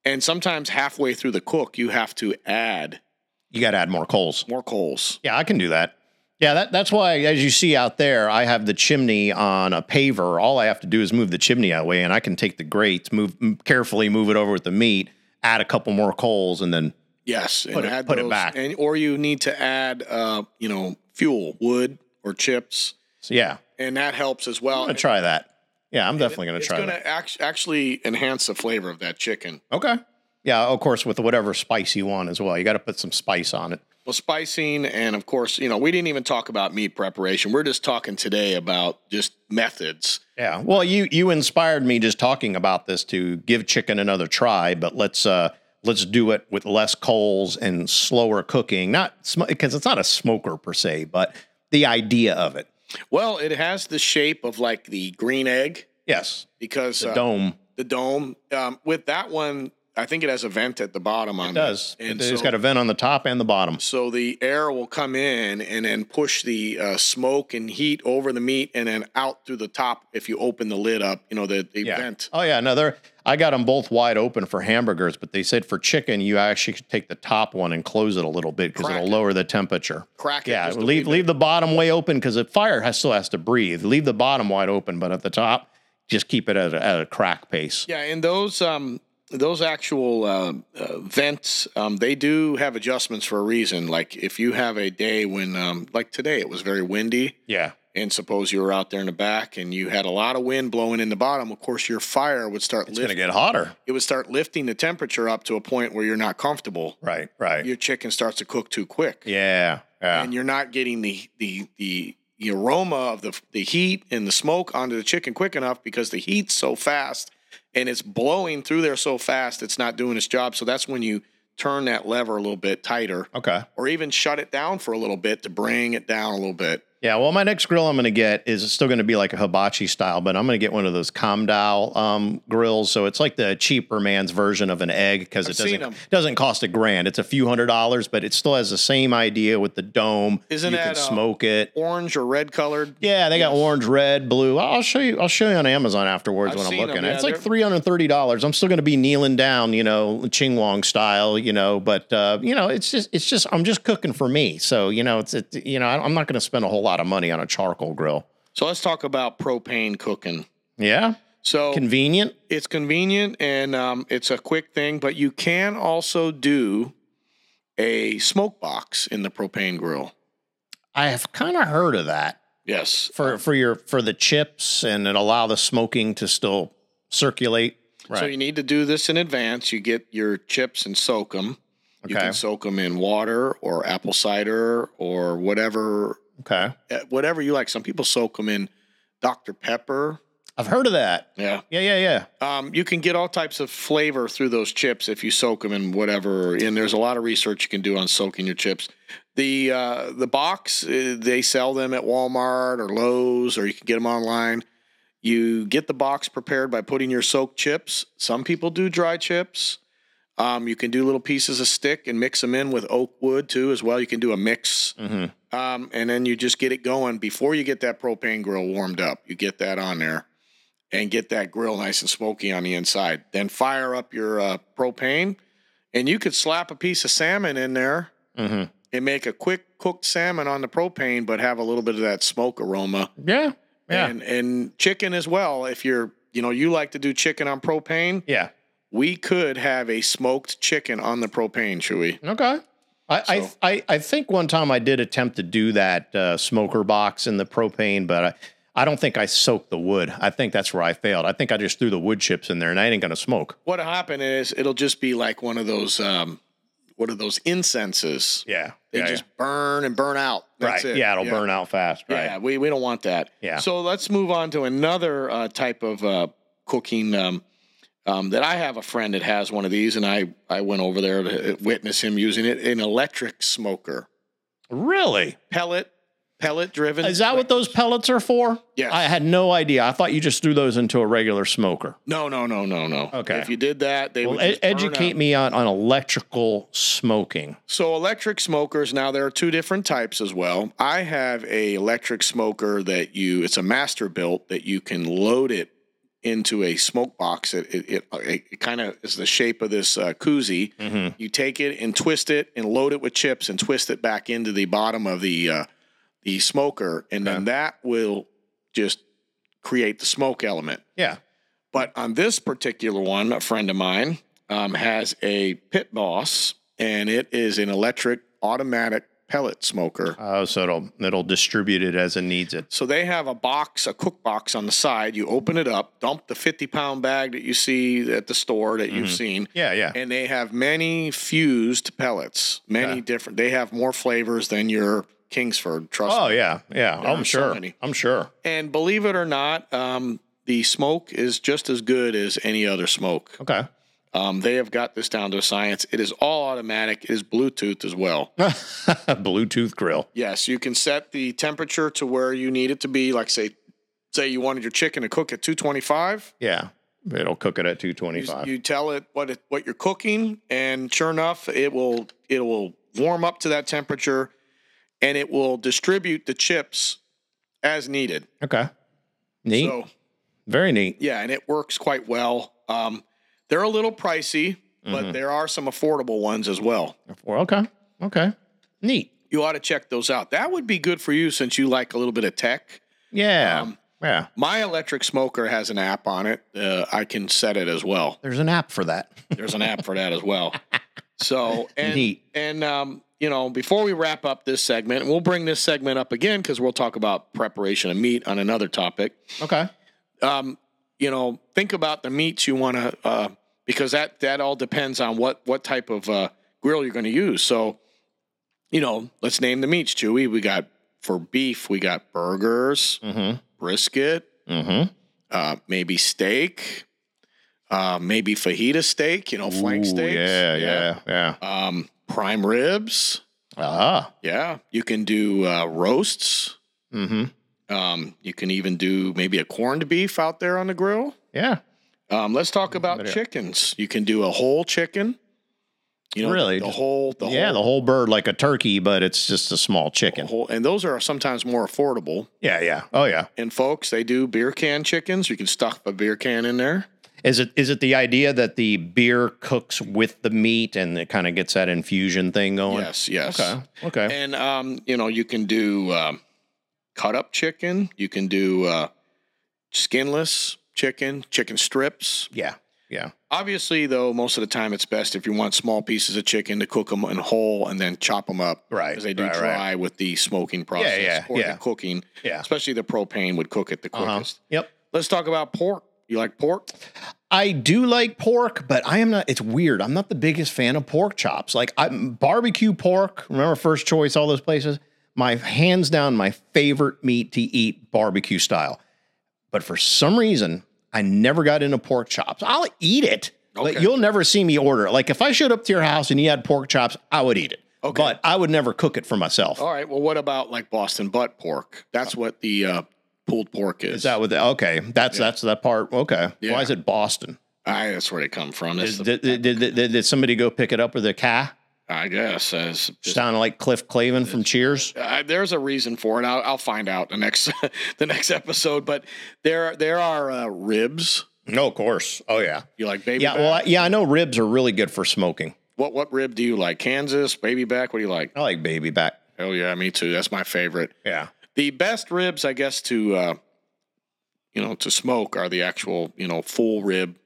And sometimes halfway through the cook, you have to add You got to add more coals. more coals. Yeah, I can do that. Yeah, that, that's why, as you see out there, I have the chimney on a paver. All I have to do is move the chimney that way, and I can take the grates, move carefully, move it over with the meat, add a couple more coals, and then Yes, and Put it- put it back. and or you need to add, uh, you know, fuel, wood or chips, so yeah, and that helps as well. I'm gonna try that. Yeah, I'm definitely gonna try. That. It's gonna act- actually enhance the flavor of that chicken. Okay. Yeah, of course, with whatever spice you want as well. You got to put some spice on it. Well, spicing, and of course, you know, we didn't even talk about meat preparation. We're just talking today about just methods. Yeah. Well, you you inspired me just talking about this to give chicken another try, but let's uh let's do it with less coals and slower cooking. Not because it's not a smoker per se, but the idea of it. Well, it has the shape of like the green egg Yes. because The uh, dome the dome. Um, with that one, I think it has a vent at the bottom on it does. it. Has so, got a vent on the top and the bottom. so the air will come in and then push the uh, smoke and heat over the meat and then out through the top if you open the lid up, you know, the, the Yeah. vent. Oh yeah, no, they're I got them both wide open for hamburgers, but they said for chicken you actually should take the top one and close it a little bit because it'll lower the temperature. Crack it Yeah, leave leave the bottom way open because the fire has, still has to breathe. Leave the bottom wide open, but at the top, just keep it at a, at a crack pace. Yeah, and those um those actual uh, uh, vents, um, they do have adjustments for a reason. Like if you have a day when, um, like today, it was very windy. Yeah, And suppose you were out there in the back and you had a lot of wind blowing in the bottom. Of course, your fire would start It's going to get hotter. It would start lifting the temperature up to a point where you're not comfortable. Right, right. Your chicken starts to cook too quick. yeah, yeah. and you're not getting the the the, the aroma of the the heat and the smoke onto the chicken quick enough because the heat's so fast and it's blowing through there so fast it's not doing its job. So that's when you turn that lever a little bit tighter okay. or even shut it down for a little bit to bring it down a little bit. Yeah, well, my next grill I'm going to get is still going to be like a hibachi style, but I'm going to get one of those Kamado um, grills. So it's like the cheaper man's version of an egg because it doesn't doesn't cost a grand. It's a few hundred dollars, but it still has the same idea with the dome. Isn't you that, can uh, smoke it? Orange or red colored. Yeah, they got orange, red, blue. I'll show you. I'll show you on Amazon afterwards I've when I'm looking them, at. it. It's like three hundred thirty dollars. I'm still going to be kneeling down, you know, Ching Wong style, you know. But uh, you know, it's just, it's just, I'm just cooking for me. So you know, it's, it, you know, I'm not going to spend a whole lot of money on a charcoal grill. So let's talk about propane cooking. Yeah, So convenient. it's convenient and um, it's a quick thing, but you can also do a smoke box in the propane grill. I have kind of heard of that Yes. for for your for the chips and it allow the smoking to still circulate. Right. So you need to do this in advance. You get your chips and soak them. You Okay. can soak them in water or apple cider or whatever, okay. eh, whatever you like. Some people soak them in Dr. Pepper. I've heard of that. Yeah. Yeah, yeah, yeah. Um, you can get all types of flavor through those chips if you soak them in whatever. And there's a lot of research you can do on soaking your chips. The uh, the box uh, they sell them at Walmart or Lowe's, or you can get them online. You get the box prepared by putting your soaked chips. Some people do dry chips. Um, you can do little pieces of stick and mix them in with oak wood too, as well. You can do a mix, Mm-hmm. Um, and then you just get it going before you get that propane grill warmed up. You get that on there and get that grill nice and smoky on the inside. Then fire up your uh, propane, and you could slap a piece of salmon in there Mm-hmm. and make a quick cooked salmon on the propane, but have a little bit of that smoke aroma. Yeah. Yeah. And and chicken as well. If you're you know you like to do chicken on propane, yeah. we could have a smoked chicken on the propane, should we? Okay. I, I, So- I, I think one time I did attempt to do that uh, smoker box in the propane, but I, I don't think I soaked the wood. I think that's where I failed. I think I just threw the wood chips in there and I ain't going to smoke. What'll happen is it'll just be like one of those um, what are those incenses? Yeah. They yeah, just burn and burn out. yeah. That's right. it. Yeah, it'll burn out fast. Right. Yeah, we, we don't want that. Yeah. So let's move on to another uh, type of uh, cooking um, um, that I have a friend that has one of these, and I, I went over there to witness him using it an electric smoker. Really? Pellet, pellet driven. Is that what those pellets are for? Yes. I had no idea. I thought you just threw those into a regular smoker. No, no, no, no, no. Okay. If you did that, they Well, would e- burn educate me on, on electrical smoking. So electric smokers now there are two different types as well. I have a electric smoker that you it's a Masterbuilt that you can load it into a smoke box. It it, it, it kind of is the shape of this uh, koozie. Mm-hmm. You take it and twist it and load it with chips and twist it back into the bottom of the uh, the smoker, and then that will just create the smoke element. Yeah. But on this particular one, a friend of mine um, has a Pit Boss, and it is an electric automatic pellet smoker. Oh, so it'll it'll distribute it as it needs it. So they have a box, a cook box on the side. You open it up, dump the 50 pound bag that you see at the store that you've seen. Yeah, yeah. And they have many fused pellets, many Okay. different. They have more flavors than your Kingsford. Trust Oh me. yeah, yeah. There I'm are so sure. I'm sure. And believe it or not, um, the smoke is just as good as any other smoke. Okay. Um, they have got this down to a science. It is all automatic. It is Bluetooth as well. Bluetooth grill. yes, you can set the temperature to where you need it to be. Like say, say you wanted your chicken to cook at 225. Yeah, it'll cook it at You, 225. you tell it what it, what you're cooking, and sure enough, it will it will warm up to that temperature, and it will distribute the chips as needed. okay. Neat. So Very neat. yeah, and it works quite well. Um, they're a little pricey, but Mm-hmm. there are some affordable ones as well. Okay. Okay. Neat. You ought to check those out. That would be good for you since you like a little bit of tech. Yeah. Um, yeah. My electric smoker has an app on it. Uh, I can set it as well. There's an app for that. There's an app for that as well. So and Neat. and um, you know, before we wrap up this segment, and we'll bring this segment up again because we'll talk about preparation of meat on another topic. Okay. Um, you know, think about the meats you want to, uh, because that that all depends on what what type of uh, grill you're going to use. So, you know, let's name the meats, Chewy. We got for beef, we got burgers, Mm-hmm. brisket, Mm-hmm. uh, maybe steak, uh, maybe fajita steak. You know, flank steaks. Yeah, yeah, yeah. Um, prime ribs. Ah. Yeah, you can do uh, roasts. Mm-hmm. Um, you can even do maybe a corned beef out there on the grill. Yeah. Um, let's talk about chickens. You can do a whole chicken. You know, Really? the whole, the yeah, whole, the whole bird like a turkey, but it's just a small chicken. whole, and those are sometimes more affordable. Yeah, yeah. Oh yeah. And folks, they do beer can chickens. You can stuff a beer can in there. Is it is it the idea that the beer cooks with the meat and it kind of gets that infusion thing going? Yes, yes. Okay. Okay. And um, you know, you can do um, cut up chicken. You can do uh, skinless chicken, chicken strips. yeah. Yeah. Obviously, though, most of the time it's best if you want small pieces of chicken to cook them in whole and then chop them up. Right, Because they do right, right. dry with the smoking process yeah, or yeah. the cooking. Yeah. Especially the propane would cook it the Uh-huh. quickest. Yep. Let's talk about pork. You like pork? I do like pork, but I am not. It's weird. I'm not the biggest fan of pork chops. Like I'm barbecue pork. Remember First Choice, all those places. My hands down, my favorite meat to eat barbecue style. But for some reason, I never got into pork chops. I'll eat it. Okay. you'll never see me order. Like if I showed up to your house and you had pork chops, I would eat it. Okay. But I would never cook it for myself. All right. Well, what about like Boston butt pork? That's what the uh, pulled pork is. Is that what? The, okay, that's that's that part. Okay. Yeah. Why is it Boston? I, that's where they come from. Is- the- did, did, did, did, did somebody go pick it up with a car? I guess. As just, like Cliff Clavin from Cheers. uh, there's a reason for it. I'll, I'll find out the next the next episode. But there there are uh, ribs. No, of course. Oh yeah. You like baby? Yeah. back? Well, I, yeah, I know ribs are really good for smoking. what what rib do you like? Kansas baby back? What do you like? I like baby back. Oh yeah, me too. That's my favorite. Yeah. The best ribs, I guess, to uh, you know to smoke are the actual you know full rib.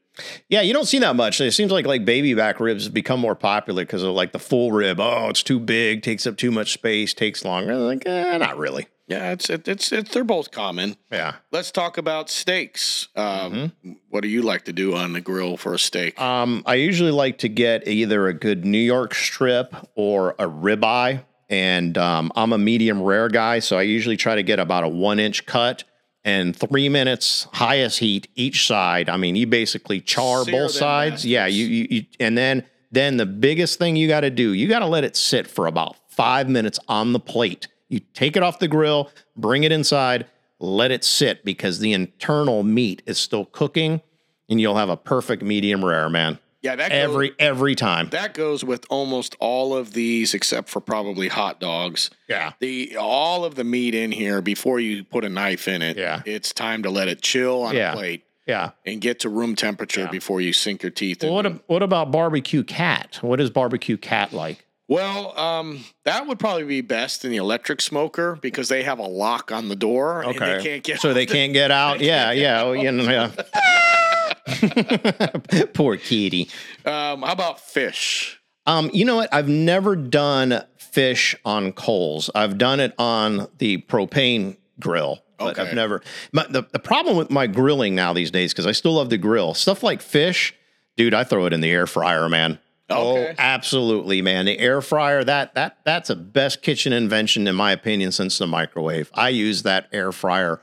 Yeah, you don't see that much. It seems like like baby back ribs have become more popular because of like the full rib. Oh, it's too big, takes up too much space, takes longer. Like, eh, not really. Yeah, it's it, it's it's they're both common. Yeah. Let's talk about steaks. Um, Mm-hmm. What do you like to do on the grill for a steak? Um, I usually like to get either a good New York strip or a ribeye. And um, I'm a medium rare guy, so I usually try to get about a one inch cut and three minutes highest heat each side. I mean, you basically char Sear both sides. Yeah, you, you, you and then then the biggest thing you got to do, you got to let it sit for about five minutes on the plate. You take it off the grill, bring it inside, let it sit because the internal meat is still cooking, and you'll have a perfect medium rare, man. Yeah, that goes, Every every time. that goes with almost all of these, except for probably hot dogs. Yeah. The all of the meat in here before you put a knife in it. Yeah. it's time to let it chill on Yeah. a plate Yeah. and get to room temperature before you sink your teeth. Well, in. what what about barbecue cat? What is barbecue cat like? Well, um, that would probably be best in the electric smoker because they have a lock on the door and they can't get. so they can't get out. Yeah, yeah, yeah. Poor kitty. Um, how about fish? Um, you know what? I've never done fish on coals. I've done it on the propane grill, but Okay. I've never. My, the the problem with my grilling now these days because I still love to grill stuff like fish, dude. I throw it in the air fryer, man. Oh, absolutely, man. The air fryer that that that's a best kitchen invention in my opinion since the microwave. I use that air fryer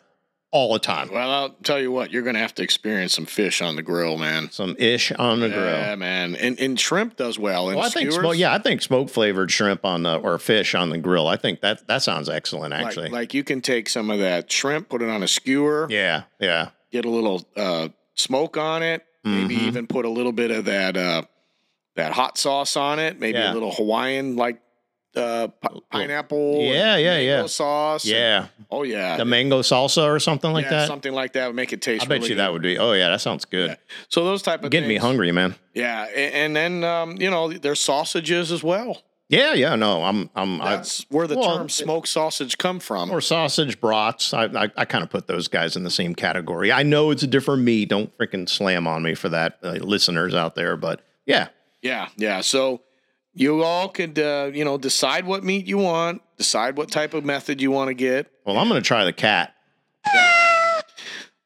all the time. Well, I'll tell you what, you're going to have to experience some fish on the grill, man. Some ish on the grill. Yeah, man. And, and shrimp does well. And Well, I think skewers, smoke. Yeah, I think smoke flavored shrimp on the or fish on the grill. I think that that sounds excellent. like, Actually, like you can take some of that shrimp, put it on a skewer, yeah, yeah, get a little uh, smoke on it, maybe Mhm. even put a little bit of that uh, that hot sauce on it, maybe Yeah. a little Hawaiian like uh, pi- pineapple, and Yeah, yeah, yeah. sauce. and- yeah. oh yeah, The mango salsa or something like yeah, that. something like that would make it taste. I bet really you that good. would be. Oh yeah, that sounds good. Yeah. So those type of Getting me hungry, man. Yeah, a- and, then um, you know there's sausages as well. Yeah, yeah. No, I'm, I'm. I, That's where the well, term smoked sausage come from. or sausage brats. I, I, I kind of put those guys in the same category. I know it's a different meat. Don't freaking slam on me for that, uh, listeners out there. But yeah, Yeah, yeah. So you all could, uh, you know, decide what meat you want, decide what type of method you want to get. Well, I'm going to try the cat.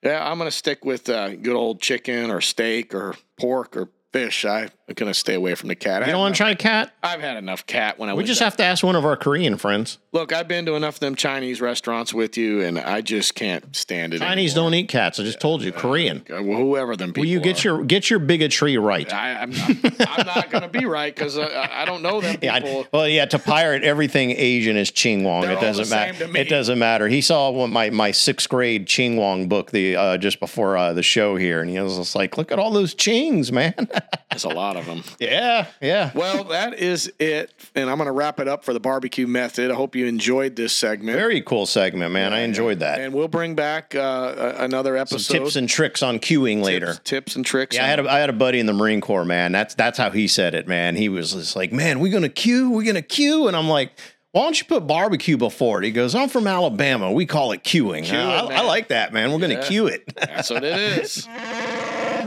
Yeah, I'm gonna stick with uh, good old chicken or steak or pork or fish. I, I'm gonna stay away from the cat. I You don't want to try cat? I've had enough cat when I We just out. have to ask one of our Korean friends. Look, I've been to enough of them Chinese restaurants with you, and I just can't stand it. Chinese don't eat cats. I just told you, Korean. anymore. Uh, whoever them people. Will you get are. your get your bigotry right? I, I'm, not, I'm not gonna be right because I, I don't know them Yeah, people. I- well, yeah. To pirate everything Asian is Ching Wong. They're It doesn't matter. It doesn't matter. He saw my my sixth grade Ching Wong book the uh, just before uh, the show here, and he was just like, "Look at all those Chings, man." There's a lot of them. yeah, yeah. Well, that is it, and I'm gonna wrap it up for the barbecue method. I hope you enjoyed this segment. Very cool segment, man. I enjoyed that. and we'll bring back uh, another Some episode. tips and tricks on queuing later. tips, tips and tricks. Yeah, I had a I had a buddy in the Marine Corps, man. That's that's how he said it, man. He was just like, "Man, we're gonna queue? we're gonna queue?" And I'm like, "Why don't you put barbecue before it?" He goes, "I'm from Alabama. We call it queuing." It, I, I like that, man. We're gonna Yeah. queue it. That's what it is.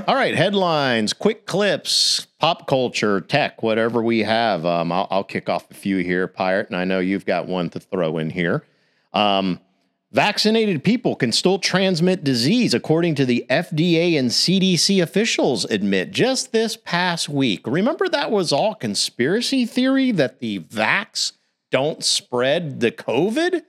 All right, headlines, quick clips, pop culture, tech, whatever we have. Um, I'll, I'll kick off a few here, Pirate, and I know you've got one to throw in here. Um, vaccinated people can still transmit disease, according to the FDA and CDC officials admit just this past week. Remember, that was all conspiracy theory that the vax don't spread the COVID?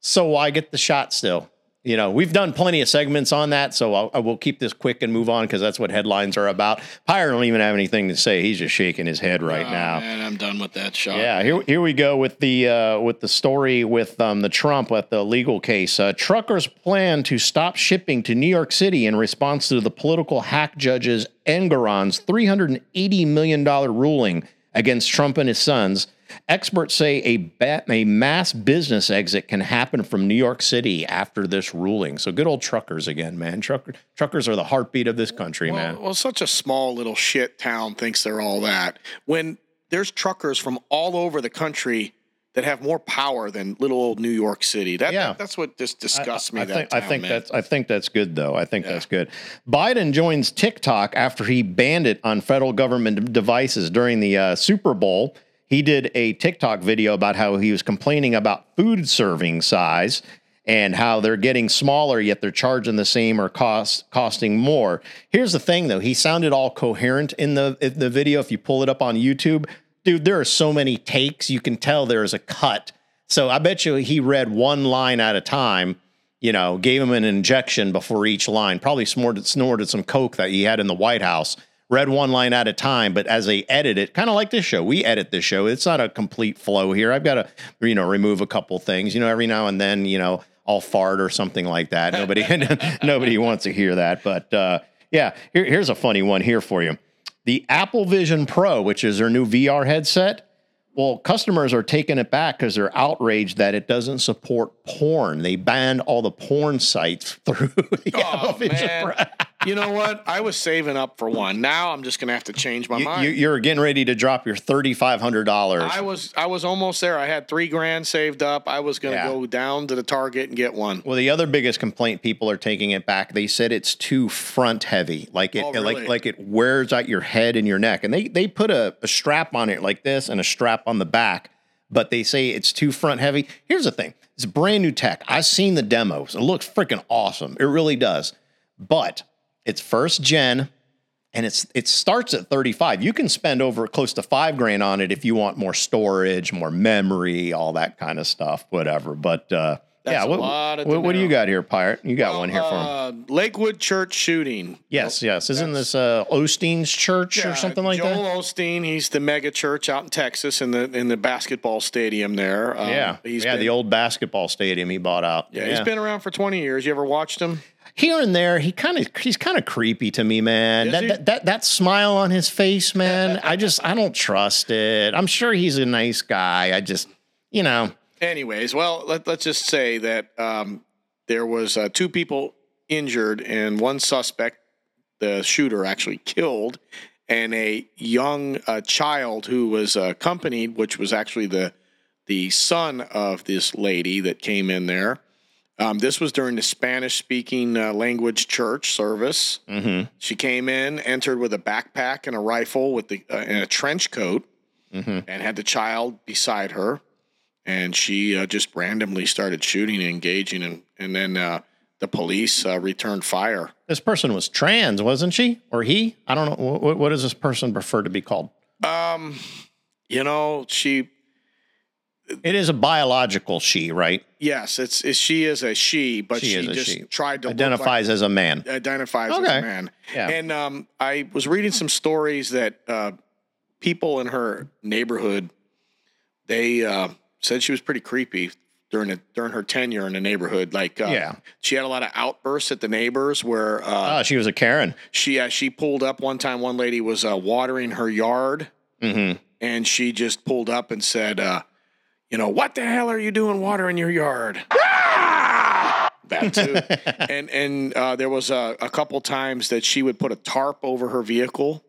So why get the shot still? You know, we've done plenty of segments on that, so I'll, I will keep this quick and move on because that's what headlines are about. Pyre don't even have anything to say; he's just shaking his head right Oh, now. man, I'm done with that shot. Yeah, here here we go with the uh, with the story with um, the Trump with the legal case. Uh, truckers plan to stop shipping to New York City in response to the political hack judge's Engoron's three hundred and eighty million dollar ruling against Trump and his sons. Experts say a ba- a mass business exit can happen from New York City after this ruling. So good old truckers again, man. Trucker truckers are the heartbeat of this country, man. Well, well, such a small little shit town thinks they're all that. When there's truckers from all over the country that have more power than little old New York City. That, Yeah. that- that's what just disgusts me. I think, I think that's I think that's good though. I think that's good. Biden joins TikTok after he banned it on federal government devices during the uh, Super Bowl. He did a TikTok video about how he was complaining about food serving size and how they're getting smaller yet they're charging the same or cost costing more. Here's the thing though, he sounded all coherent in the in the video if you pull it up on YouTube. Dude, there are so many takes, you can tell there is a cut. So I bet you he read one line at a time you know, gave him an injection before each line, probably snorted, snorted some coke that he had in the White House, read one line at a time. But as they edit it, kind of like this show, we edit this show. It's not a complete flow here. I've got to, you know, remove a couple things, you know, every now and then, you know, I'll fart or something like that. Nobody, nobody wants to hear that. But uh, yeah, here, here's a funny one here for you. The Apple Vision Pro, which is their new VR headset, well, customers are taking it back because they're outraged that it doesn't support porn. They banned all the porn sites through the Apple Oh, Vision man. Pro. You know what? I was saving up for one. Now I'm just gonna have to change my You, mind. you, you're getting ready to drop your thirty-five hundred dollars. I was I was almost there. I had three grand saved up. I was gonna Yeah. go down to the Target and get one. Well, the other biggest complaint people are taking it back. They said it's too front heavy, like it Oh, really? like like it wears out your head and your neck. And they they put a, a strap on it like this and a strap on the back, but they say it's too front heavy. Here's the thing: it's brand new tech. I've seen the demos. It looks freaking awesome. It really does. But it's first gen. And it's it starts at 35. You can spend over close to five grand on it if you want more storage, more memory, all that kind of stuff, whatever. But uh, That's yeah, what, what, what do you got here, Pirate? You got one here for him. Uh, Lakewood Church shooting. Yes, yes. Isn't this uh, Osteen's church or something like Joel that? Osteen, he's the mega church out in Texas in the in the basketball stadium there. Um, Yeah, yeah. been, the old basketball stadium he bought out. yeah, he's been around for twenty years. You ever watched him? Here and there. He kind of he's kind of creepy to me, man. That, that that that smile on his face, man. I just I don't trust it. I'm sure he's a nice guy. I just you know. Anyways, well, let, let's just say that um, there was uh, two people injured and one suspect, the shooter, actually killed, and a young uh, child who was accompanied, which was actually the the son of this lady that came in there. Um, this was during the Spanish-speaking uh, language church service. Mm-hmm. She came in, entered with a backpack and a rifle with the uh, and a trench coat. and had the child beside her, and she uh, just randomly started shooting and engaging, and and then uh, the police uh, returned fire. This person was trans, wasn't she? Or he? I don't know. What, what does this person prefer to be called? Um, you know, she It is a biological she, right? yes, it's, it's she is a she, but She she, is a just she. tried to look like- Identifies as a man. identifies as a man. Yeah. And um, I was reading some stories that uh, people in her neighborhood they uh, said she was pretty creepy during the, during her tenure in the neighborhood. Like, uh, Yeah. she had a lot of outbursts at the neighbors where uh, Ah, she was a Karen. she uh, she pulled up one time. One lady was uh, watering her yard, Mm-hmm. and she just pulled up and said, uh, "You know what the hell are you doing watering your yard?" that too. and and uh, there was a, a couple times that she would put a tarp over her vehicle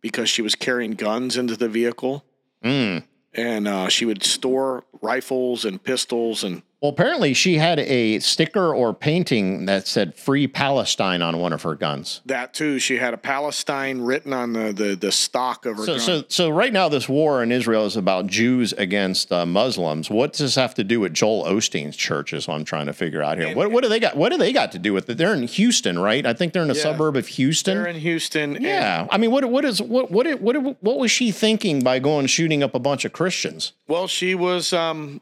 because she was carrying guns into the vehicle, Mm. and uh, she would store rifles and pistols and Well, apparently she had a sticker or painting that said "Free Palestine" on one of her guns. that too. She had a Palestine written on the the, the stock of her So, gun. so, so right now, this war in Israel is about Jews against uh, Muslims. What does this have to do with Joel Osteen's church? Is what I'm trying to figure out here. What, what do they got? What do they got to do with it? They're in Houston, right? I think they're in a Yeah. suburb of Houston. They're in Houston. and- yeah, I mean, what what is what what what what was she thinking by going shooting up a bunch of Christians? Well, she was um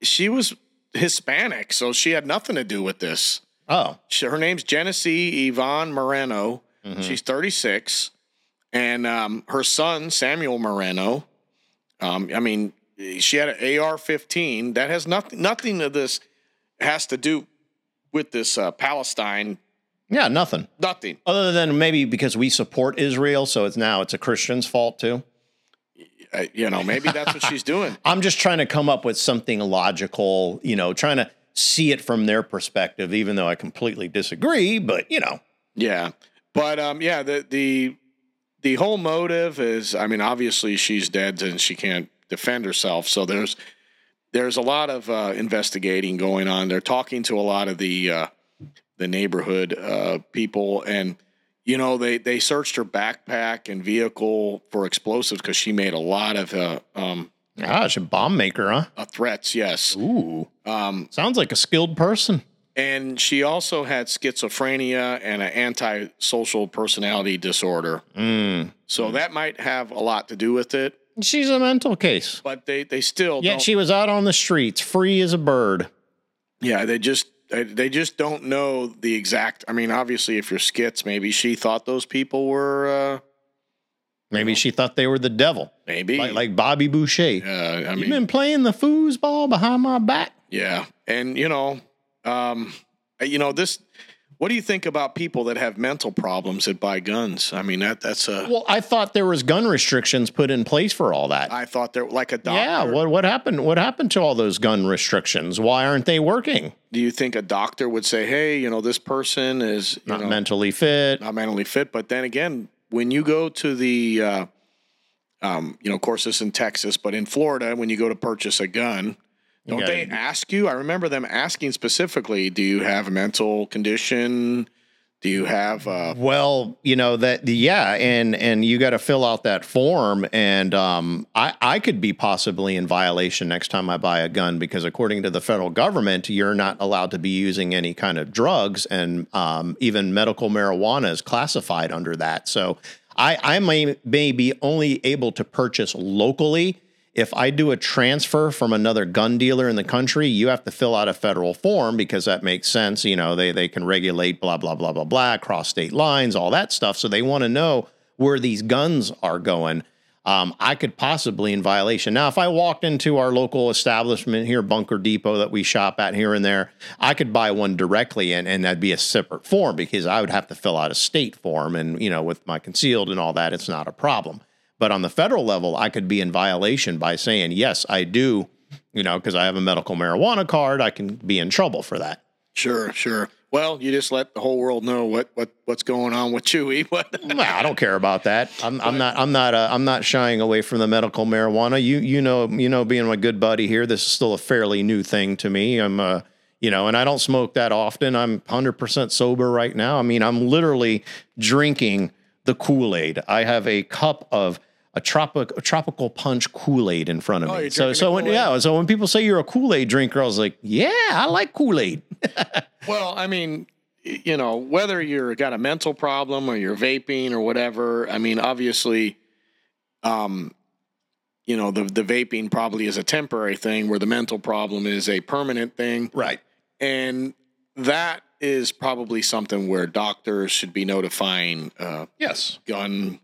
she was Hispanic, so she had nothing to do with this. Oh, She, her name's Genesse Ivonne Moreno. She's 36, and um, her son Samuel Moreno. Um, I mean, she had an AR-15 that has nothing. Nothing of this has to do with this uh, Palestine. yeah, nothing Nothing. other than maybe because we support Israel, so it's now it's a Christian's fault too. Uh, you know, maybe that's what she's doing. I'm just trying to come up with something logical, you know, trying to see it from their perspective, even though I completely disagree. But you know, Yeah, but um, yeah, the the the whole motive is, I mean, obviously she's dead and she can't defend herself. So there's there's a lot of uh, investigating going on. They're talking to a lot of the uh, the neighborhood uh, people, and you know they they searched her backpack and vehicle for explosives because she made a lot of uh, um, gosh, a bomb maker, huh? uh, threats. Yes, Ooh, um, sounds like a skilled person. and she also had schizophrenia and an antisocial personality disorder. Mm. So that might have a lot to do with it, She's a mental case. but they they still Yet she was out on the streets, free as a bird. yeah they just they, they just don't know the exact. I mean, obviously, if you're skits, maybe she thought those people were uh, Maybe she thought they were the devil, maybe like, like Bobby Boucher. uh, I You've mean, been playing the foosball behind my back. yeah, and you know, um, you know this. What do you think about people that have mental problems that buy guns? I mean, that that's a. Well, I thought there was gun restrictions put in place for all that. I thought they're like a doctor. yeah, what what happened? What happened to all those gun restrictions? Why aren't they working? do you think a doctor would say, "Hey, you know, this person is you Not know, mentally fit. not mentally fit"? But then again, when you go to the, uh, um, you know, of course, this in Texas, but in Florida, when you go to purchase a gun, don't they ask you? I remember them asking specifically, "Do you have a mental condition? Do you have?" Uh, Well, you know that yeah, and and you got to fill out that form, and um, I I could be possibly in violation next time I buy a gun because according to the federal government, you're not allowed to be using any kind of drugs, and um, even medical marijuana is classified under that. So I I may may be only able to purchase locally. If I do a transfer from another gun dealer in the country, you have to fill out a federal form because that makes sense. You know, they they can regulate blah blah blah blah blah across state lines, all that stuff. So they want to know where these guns are going. Um, I could possibly in violation. Now, if I walked into our local establishment here, Bunker Depot, that we shop at here and there, I could buy one directly, and and that'd be a separate form because I would have to fill out a state form, and you know, with my concealed and all that, it's not a problem. But on the federal level, I could be in violation by saying, yes, I do, you know, because I have a medical marijuana card, I can be in trouble for that. sure, sure. Well, you just let the whole world know what what what's going on with Chewy. What? Well, I don't care about that. I'm, I'm not. I'm not. Uh, I'm not shying away from the medical marijuana. You, you know, you know, being my good buddy here, this is still a fairly new thing to me. I'm, uh, you know, and I don't smoke that often. I'm 100 percent sober right now. I mean, I'm literally drinking the Kool Aid. I have a cup of a tropic a tropical punch Kool Aid in front of Oh, me. So so when yeah, so when people say you're a Kool Aid drinker, I was like, yeah, I like Kool Aid. Well, I mean, you know, whether you're got a mental problem or you're vaping or whatever, I mean, obviously, um, you know, the the vaping probably is a temporary thing, where the mental problem is a permanent thing, Right. and that is probably something where doctors should be notifying uh, Yes. gun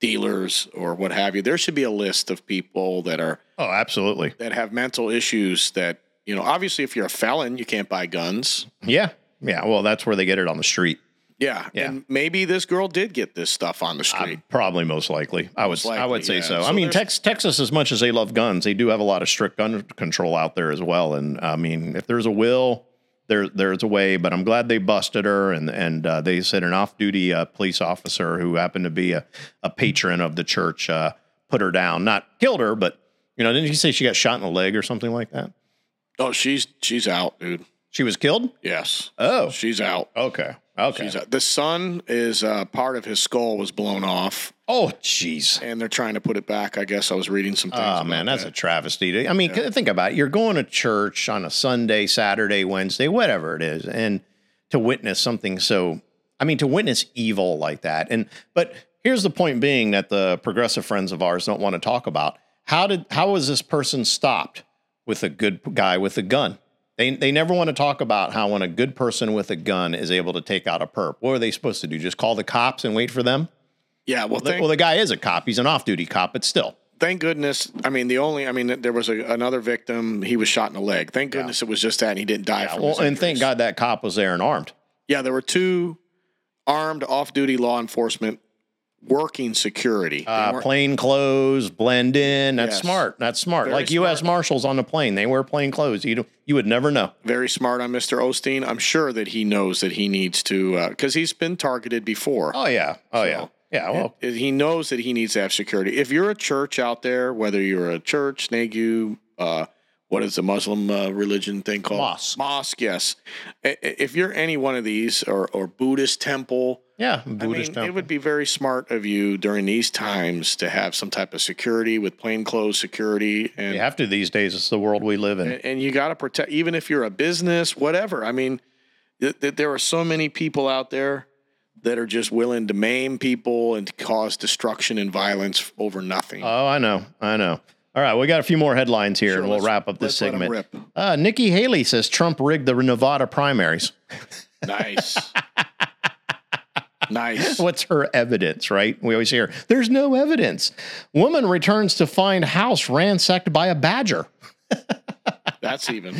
dealers or what have you. There should be a list of people that are Oh, absolutely. that have mental issues that you know. Obviously, if you're a felon, you can't buy guns. Yeah. Yeah. Well, that's where they get it on the street. Yeah, Yeah. and maybe this girl did get this stuff on the street. Uh, probably most likely. I would Most I would say yeah. so. I mean, Tex, Texas, as much as they love guns, they do have a lot of strict gun control out there as well. And I mean, if there's a will, there there's a way. But I'm glad they busted her, and and uh, they said an off-duty uh, police officer who happened to be a, a patron of the church uh, put her down, not killed her, but you know, didn't you say she got shot in the leg or something like that? oh, she's she's out, dude. She was killed. Yes, Oh, she's out. okay, okay. She's out. The sun is uh, part of his skull was blown off, oh, jeez. and they're trying to put it back. I guess I was reading some things. Oh man, that's a travesty. I mean, think about it. You're going to church on a Sunday, Saturday, Wednesday, whatever it is, and to witness something so I mean, to witness evil like that. And but here's the point being that the progressive friends of ours don't want to talk about. How did how was this person stopped with a good guy with a gun? They they never want to talk about how when a good person with a gun is able to take out a perp. What are they supposed to do? Just call the cops and wait for them? yeah. Well, The- thank, well, the guy is a cop. He's an off-duty cop, but still. thank goodness. I mean, the only. I mean, there was a, another victim. He was shot in the leg. Thank goodness it was just that, and he didn't die from. Well, and thank. God that cop was there and armed. Yeah, there were two armed off-duty law enforcement working security. Uh, plain clothes, blend in. That's Yes. smart. That's smart. Very like U.S. smart. Marshals on the plane, they wear plain clothes. You you would never know. very smart on Mr. Osteen. I'm sure that he knows that he needs to because he's been targeted before. Oh yeah. Oh yeah. Yeah. Well, Uh, He knows that he needs to have security. If you're a church out there, whether you're a church, NAGU, uh, what is the Muslim uh, religion thing called? Mosque. Mosque, yes. If you're any one of these or, or Buddhist temple, yeah. I Buddhist mean, temple. it would be very smart of you during these times to have some type of security with plainclothes security and you have to these days. It's the world we live in. and, and you got to protect even if you're a business whatever i mean th- th- there are so many people out there that are just willing to maim people and to cause destruction and violence over nothing Oh, I know. I know. All right, we got a few more headlines here, Sure, and we'll wrap up this let's let 'em segment. Uh, Nikki Haley says Trump rigged the Nevada primaries. nice nice What's her evidence, right? We always hear, there's no evidence. Woman returns to find house ransacked by a badger. that's even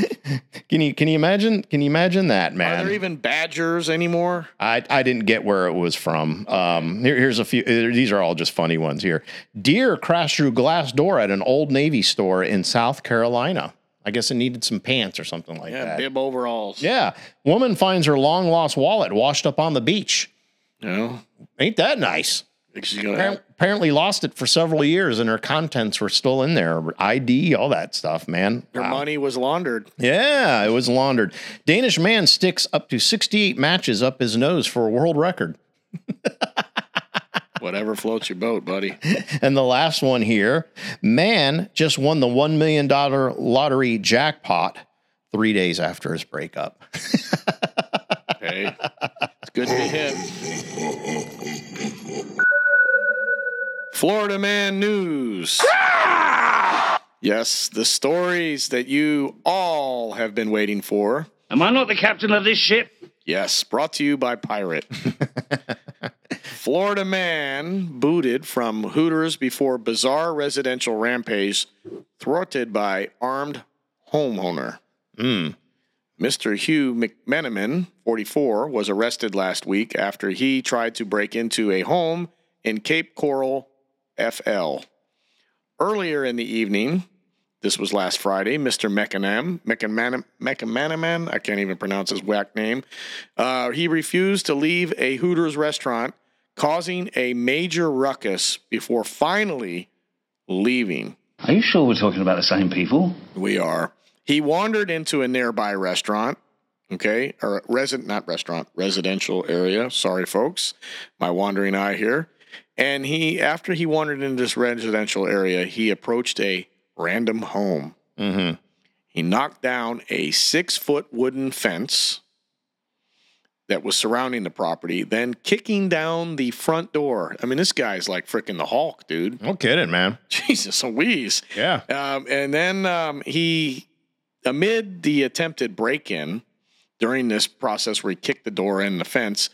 Can you can you imagine? Can you imagine that, man? are there even badgers anymore I, I didn't get where it was from. Um, here, here's a few. uh, These are all just funny ones here. Deer crashed through glass door at an Old Navy store in South Carolina. I guess it needed some pants or something like yeah that. bib overalls Yeah. Woman finds her long lost wallet washed up on the beach. You know Ain't that nice? she's gonna Appar- Apparently lost it for several years and her contents were still in there. ID, all that stuff, man. her Wow. money was laundered Yeah, it was laundered. Danish man sticks up to 68 matches up his nose for a world record. whatever floats your boat buddy And the last one here man just won the $1 million lottery jackpot three days after his breakup. hey it's good to hit Florida Man News. Ah! Yes, the stories that you all have been waiting for. Am I not the captain of this ship? Yes, brought to you by Pirate. Florida man booted from Hooters before bizarre residential rampage thwarted by armed homeowner. Hmm. Mr. Hugh McMenamin, 44, was arrested last week after he tried to break into a home in Cape Coral, FL. Earlier in the evening, this was last Friday, Mr. Mekanam, Mekanam, I can't even pronounce his whack name. Uh, he refused to leave a Hooters restaurant, causing a major ruckus before finally leaving. Are you sure we're talking about the same people? We are. He wandered into a nearby restaurant, okay, or resident, not restaurant, residential area. Sorry, folks, my wandering eye here. And he, after he wandered into this residential area, he approached a random home. Mm-hmm. He knocked down a six foot wooden fence that was surrounding the property, then kicking down the front door. I mean, this guy's like freaking the Hulk, dude. No kidding, man. Jesus Louise. Yeah. Um, and then um, he, amid the attempted break in during this process where he kicked the door in the fence,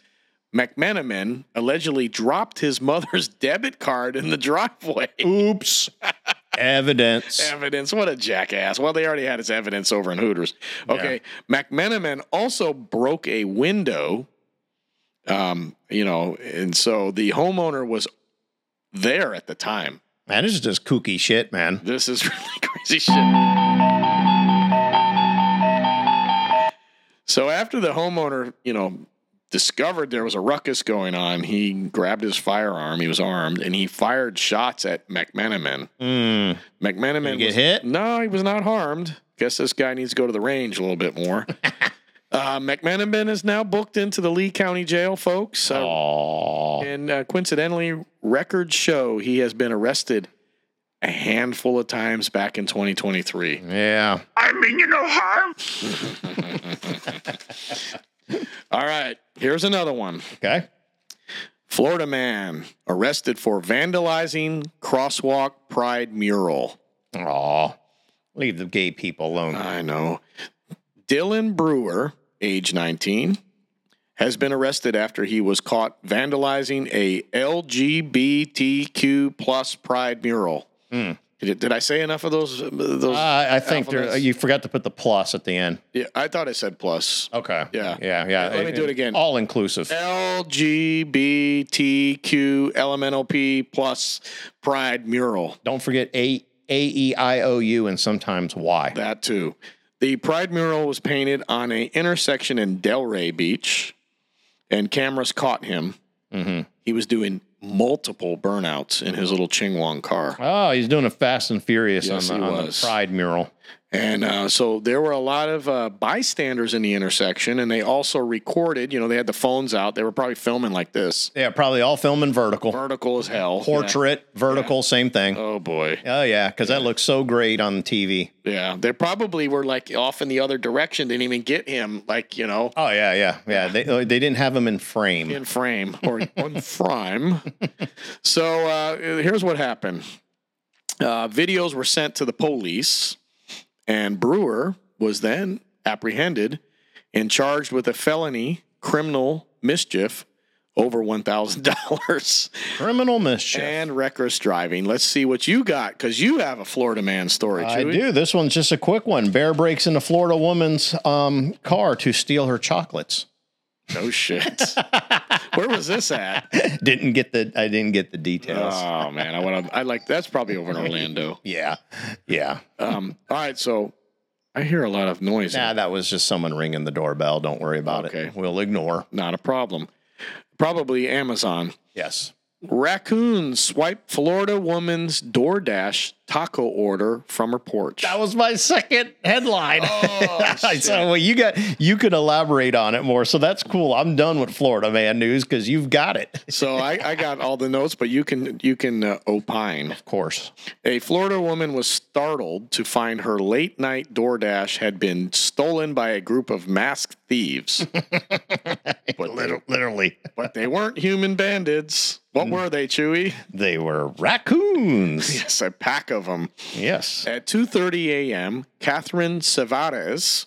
McMenamin allegedly dropped his mother's debit card in the driveway. Oops. Evidence. Evidence. What a jackass. Well, they already had his evidence over in Hooters. Okay. McMenamin also broke a window. Um, you know, and so the homeowner was there at the time. Man, this is just kooky shit, man. This is really crazy shit. So after the homeowner, you know, discovered there was a ruckus going on, he grabbed his firearm. He was armed, and he fired shots at McMenamin. Mm. McMenamin Did he get was- hit? No, he was not harmed. Guess this guy needs to go to the range a little bit more. uh, McMenamin is now booked into the Lee County Jail, folks. Uh, and uh, coincidentally, records show he has been arrested a handful of times back in 2023. Yeah. I mean you no harm. All right, here's another one. Okay. Florida man arrested for vandalizing crosswalk pride mural. Aw. Leave the gay people alone. I know. Dylan Brewer, age 19, has been arrested after he was caught vandalizing a LGBTQ plus pride mural. Did, did I say enough of those? Those Uh, I think there, you forgot to put the plus at the end. yeah, I thought I said plus. Okay. Yeah. Yeah. Yeah. Let me do it again. All inclusive. LGBTQLMNOP plus pride mural. Don't forget A A E I O U and sometimes Y. That too. The pride mural was painted on a intersection in Delray Beach, and cameras caught him. Mm-hmm. He was doing multiple burnouts in his mm-hmm. little Chingwang car. Oh, he's doing a Fast and Furious Yes, on, the, on the. Pride mural. And uh, so there were a lot of uh, bystanders in the intersection, and they also recorded. You know, they had the phones out. They were probably filming like this, Yeah, probably all filming vertical. vertical as hell. Portrait, vertical, same thing. Oh boy. Oh yeah, because that looks so great on TV. Yeah, they probably were like off in the other direction. Didn't even get him, like you know, Oh yeah, yeah, yeah. They they didn't have him in frame. in frame or on frame. So uh, here's what happened. Uh, videos were sent to the police, and Brewer was then apprehended and charged with a felony criminal mischief over one thousand dollars Criminal mischief. and reckless driving. Let's see what you got because you have a Florida man story. I Chewy. do. This one's just a quick one. Bear breaks into Florida woman's um, car to steal her chocolates. No shit. Where was this at? Didn't get the. I didn't get the details. Oh man, I want to. I like that's probably over in Orlando. yeah, yeah. Um, all right, so I hear a lot of noise. Nah, that was just someone ringing the doorbell. Don't worry about it. Okay. it. We'll ignore. Not a problem. Probably Amazon. Yes. Raccoons swipe Florida woman's DoorDash taco order from her porch. That was my second headline. Oh, so well, you got you could elaborate on it more. So that's cool. I'm done with Florida man news because you've got it. so I, I got all the notes, but you can you can uh, opine. Of course. A Florida woman was startled to find her late night DoorDash had been stolen by a group of masked thieves. but, they, Literally, but they weren't human bandits. What were they, Chewy? they were raccoons. Yes, a pack of them. yes. At 2:30 a.m., Catherine Savares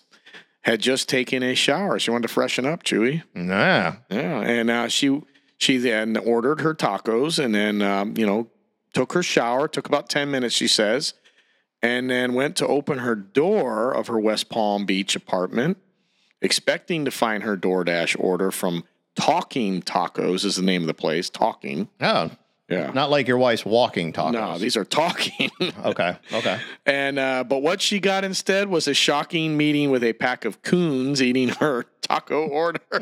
had just taken a shower. She wanted to freshen up, Chewy. Nah. Yeah, and uh, she she then ordered her tacos and then um, you know took her shower. Took about 10 minutes, she says, and then went to open her door of her West Palm Beach apartment, expecting to find her DoorDash order from Talking Tacos is the name of the place. Talking, Oh, yeah. not like your wife's walking tacos. no, these are talking. Okay. Okay. And uh, but what she got instead was a shocking meeting with a pack of coons eating her taco order.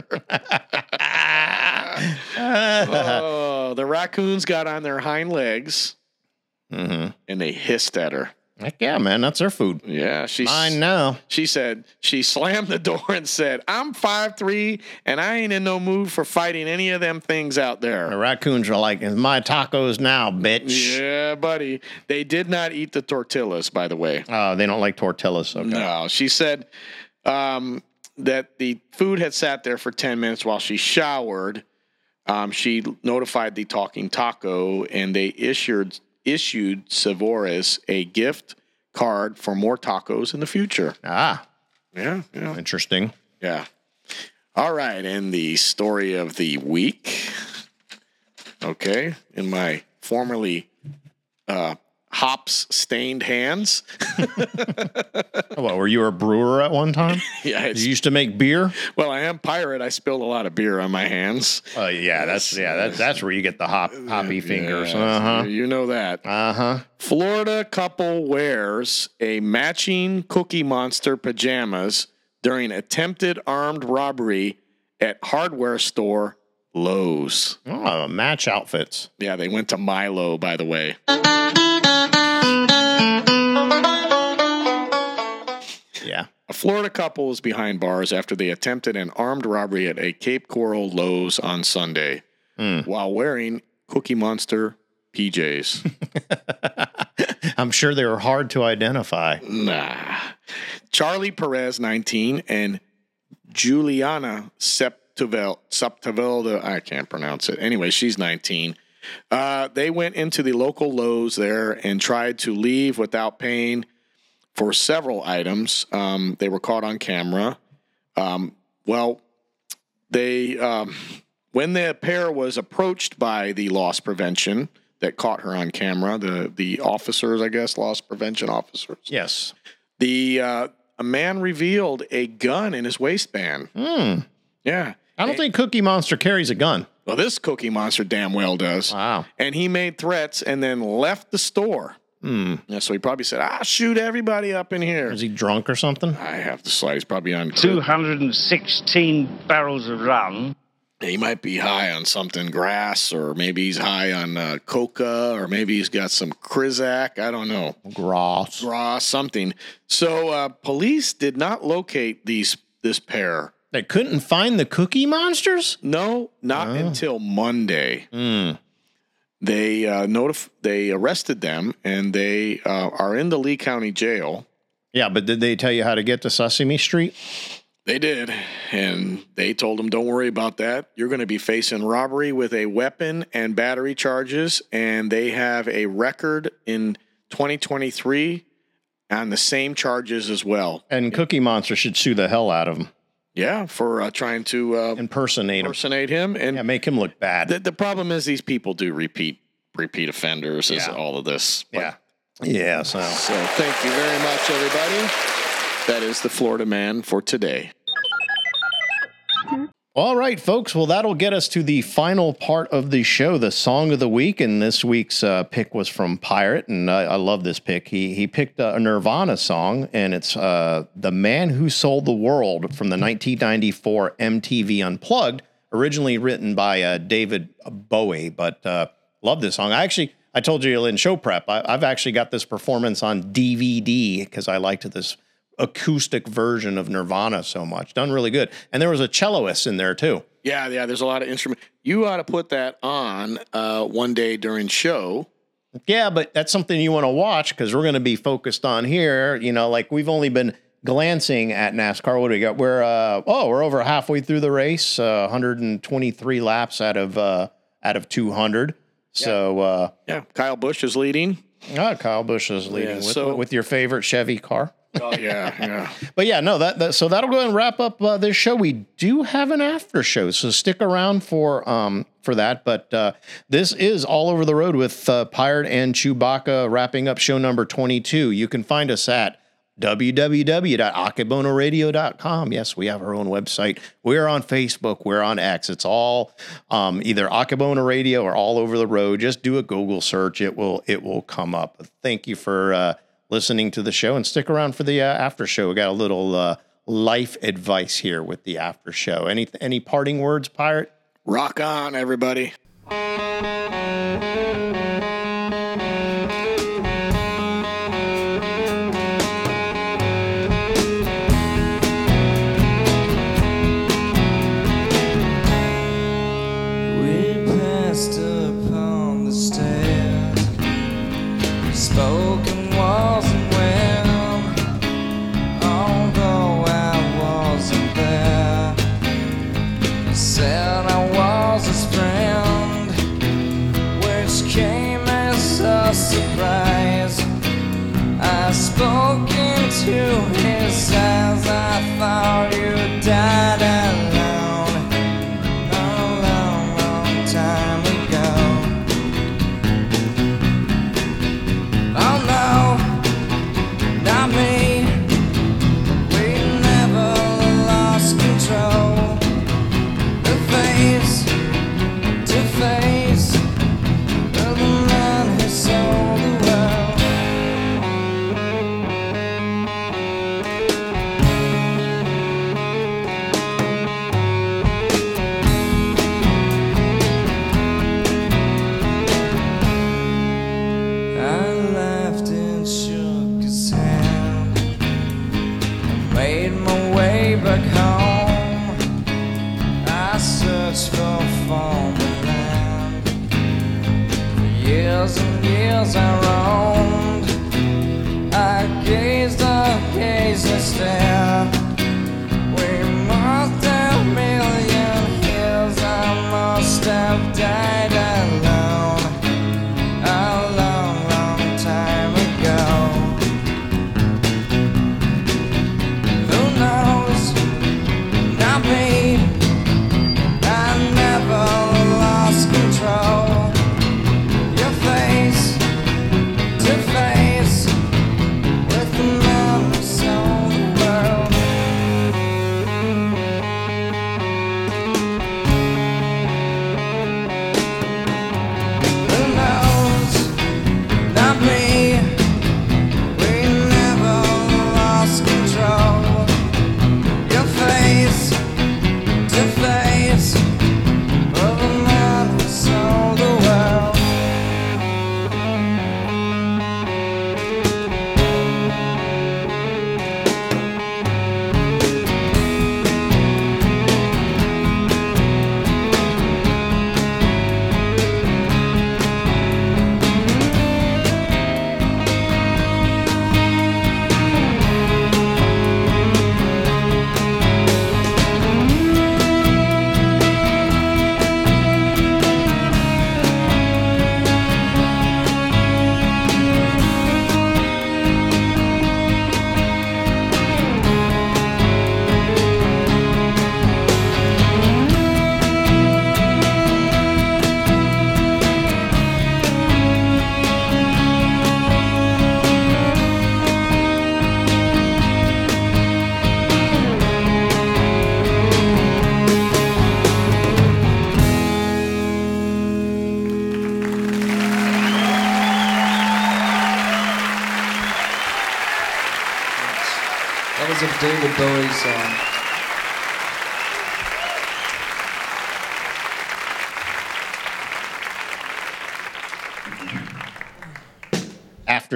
oh, the raccoons got on their hind legs hmm and they hissed at her. Heck yeah, man. That's her food. Yeah, she Mine now. She said she slammed the door and said, "I'm five three, and I ain't in no mood for fighting any of them things out there." The raccoons are like, it's my tacos now, bitch. Yeah, buddy. They did not eat the tortillas, by the way. Oh, they don't like tortillas. Okay. No, she said um, that the food had sat there for 10 minutes while she showered. Um, she notified the talking taco and they issued issued Savores a gift card for more tacos in the future. Ah, Yeah, yeah, interesting. yeah. All right, and the story of the week. Okay, in my formerly uh, hops stained hands. What, were you a brewer at one time? yeah, you used to make beer? Well, I am pirate. I spilled a lot of beer on my hands. Oh, yeah, that's yeah, that's that's where you get the hop hoppy fingers. Yeah, Uh huh. You know that. Uh huh. Florida couple wears a matching Cookie Monster pajamas during attempted armed robbery at hardware store Lowe's. Oh, match outfits. Yeah, they went to Milo, by the way. Yeah. A Florida couple is behind bars after they attempted an armed robbery at a Cape Coral Lowe's on Sunday hmm. while wearing Cookie Monster PJs. I'm sure they were hard to identify. Nah. Charlie Perez, 19, and Juliana Septivelda, I can't pronounce it. Anyway, she's 19. Uh, they went into the local Lowe's there and tried to leave without paying for several items. Um, they were caught on camera. Um, well, they um, when the pair was approached by the loss prevention that caught her on camera, the the officers, I guess, loss prevention officers. Yes. The uh, a man revealed a gun in his waistband. Hmm. Yeah. I don't think Cookie Monster carries a gun. Well, this Cookie Monster damn well does. Wow. And he made threats and then left the store. Hmm. Yeah, so he probably said, "I'll shoot everybody up in here." Is he drunk or something? I have the slide. He's probably on. 216 barrels of rum. He might be high on something grass, or maybe he's high on uh, coca, or maybe he's got some Krizak. I don't know. Gross. Raw something. So uh, police did not locate these this pair. They couldn't find the Cookie Monsters? No, not until Monday. Hmm. They uh, notif- They arrested them, and they uh, are in the Lee County Jail. Yeah, but did they tell you how to get to Sesame Street? They did, and they told them, "Don't worry about that. You're going to be facing robbery with a weapon and battery charges." And they have a record in 2023 on the same charges as well. And Cookie Monster should sue the hell out of him. Yeah, for uh, trying to uh, Impersonate him. impersonate him, and Yeah, make him look bad. the, the problem is these people do repeat repeat offenders. Is all of this? But- yeah. Yeah, so So thank you very much, everybody. That is the Florida man for today. All right, folks. Well, that'll get us to the final part of the show, the song of the week. And this week's uh, pick was from Pirate, and I, I love this pick. He he picked a Nirvana song, and it's uh, "The Man Who Sold the World" from the 1994 MTV Unplugged, originally written by uh, David Bowie. But uh, love this song. I actually, I told you in show prep, I, I've actually got this performance on DVD because I liked this acoustic version of Nirvana so much. Done really good. And there was a celloist in there too. Yeah, yeah. There's a lot of instrument. You ought to put that on uh, one day during show. Yeah, but that's something you want to watch because we're going to be focused on here. You know, like we've only been glancing at NASCAR. What do we got? We're uh, oh, we're over halfway through the race. Uh, 123 laps out of uh, out of 200. So uh, Yeah, Kyle Busch is leading. ah, Kyle Busch is leading Yeah, with, so- with your favorite Chevy car. Oh yeah, yeah. But yeah, no, that, that so that'll go and wrap up uh, this show. We do have an after show, so stick around for um for that. But uh, this is all over the road with uh, Pirate and Chewbacca wrapping up show number twenty two. You can find us at www.akebonoradio.com. Yes, we have our own website. We're on Facebook. We're on X. It's all um, either Akebono Radio or all over the road. Just do a Google search. It will it will come up. Thank you for uh, listening to the show and stick around for the uh, after show. We got a little uh, life advice here with the after show. Any any parting words, Pirate? Rock on, everybody.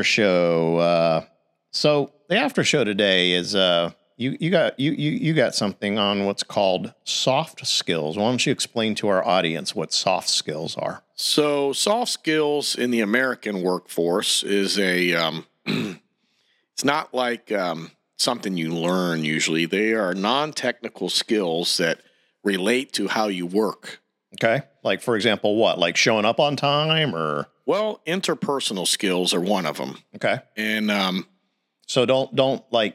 After show. Uh, so the after show today is uh, you you got you you you got something on what's called soft skills. Why don't you explain to our audience what soft skills are? So, soft skills in the American workforce is a, um, it's not like um, something you learn usually. They are non technical skills that relate to how you work. Okay, like for example, what like showing up on time or Well, interpersonal skills are one of them. okay. And um, So don't don't like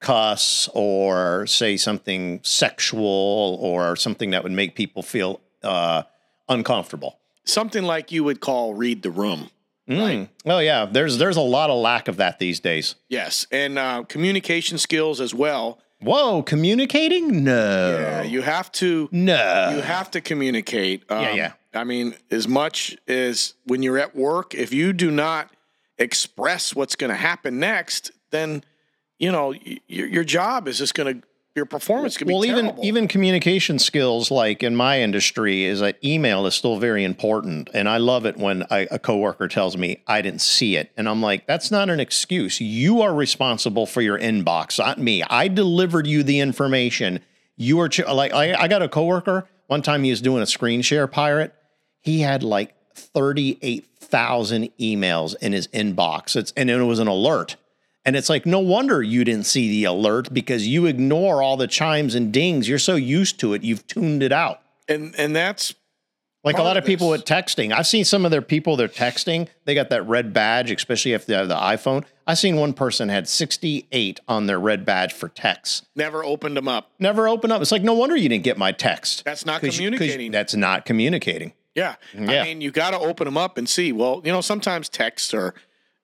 cuss or say something sexual or something that would make people feel uh, uncomfortable. something like you would call read the room. Mm. Oh yeah, there's there's a lot of lack of that these days. Yes. And uh, communication skills as well. Whoa, communicating? No, Yeah, you have to. no. You have to communicate. Um, Yeah, yeah. I mean, as much as when you're at work, if you do not express what's going to happen next, then you know your your job is just going to your performance could be well, even even communication skills, like in my industry, is that email is still very important, and I love it when I, a coworker tells me I didn't see it, and I'm like, that's not an excuse. You are responsible for your inbox, not me. I delivered you the information. You are ch- like I, I got a coworker. One time he was doing a screen share pirate. He had like thirty eight thousand emails in his inbox. It's and it was an alert. And it's like, no wonder you didn't see the alert because you ignore all the chimes and dings. You're so used to it, you've tuned it out. and and that's Like a lot of of people with texting. I've seen some of their people, they're texting, they got that red badge, especially if they have the iPhone. I've seen one person had 68 on their red badge for texts. never opened them up. Never opened up. It's like, no wonder you didn't get my text. That's not 'Cause you- communicating. that's not communicating. Yeah. Yeah. I mean, you got to open them up and see. Well, you know, sometimes texts are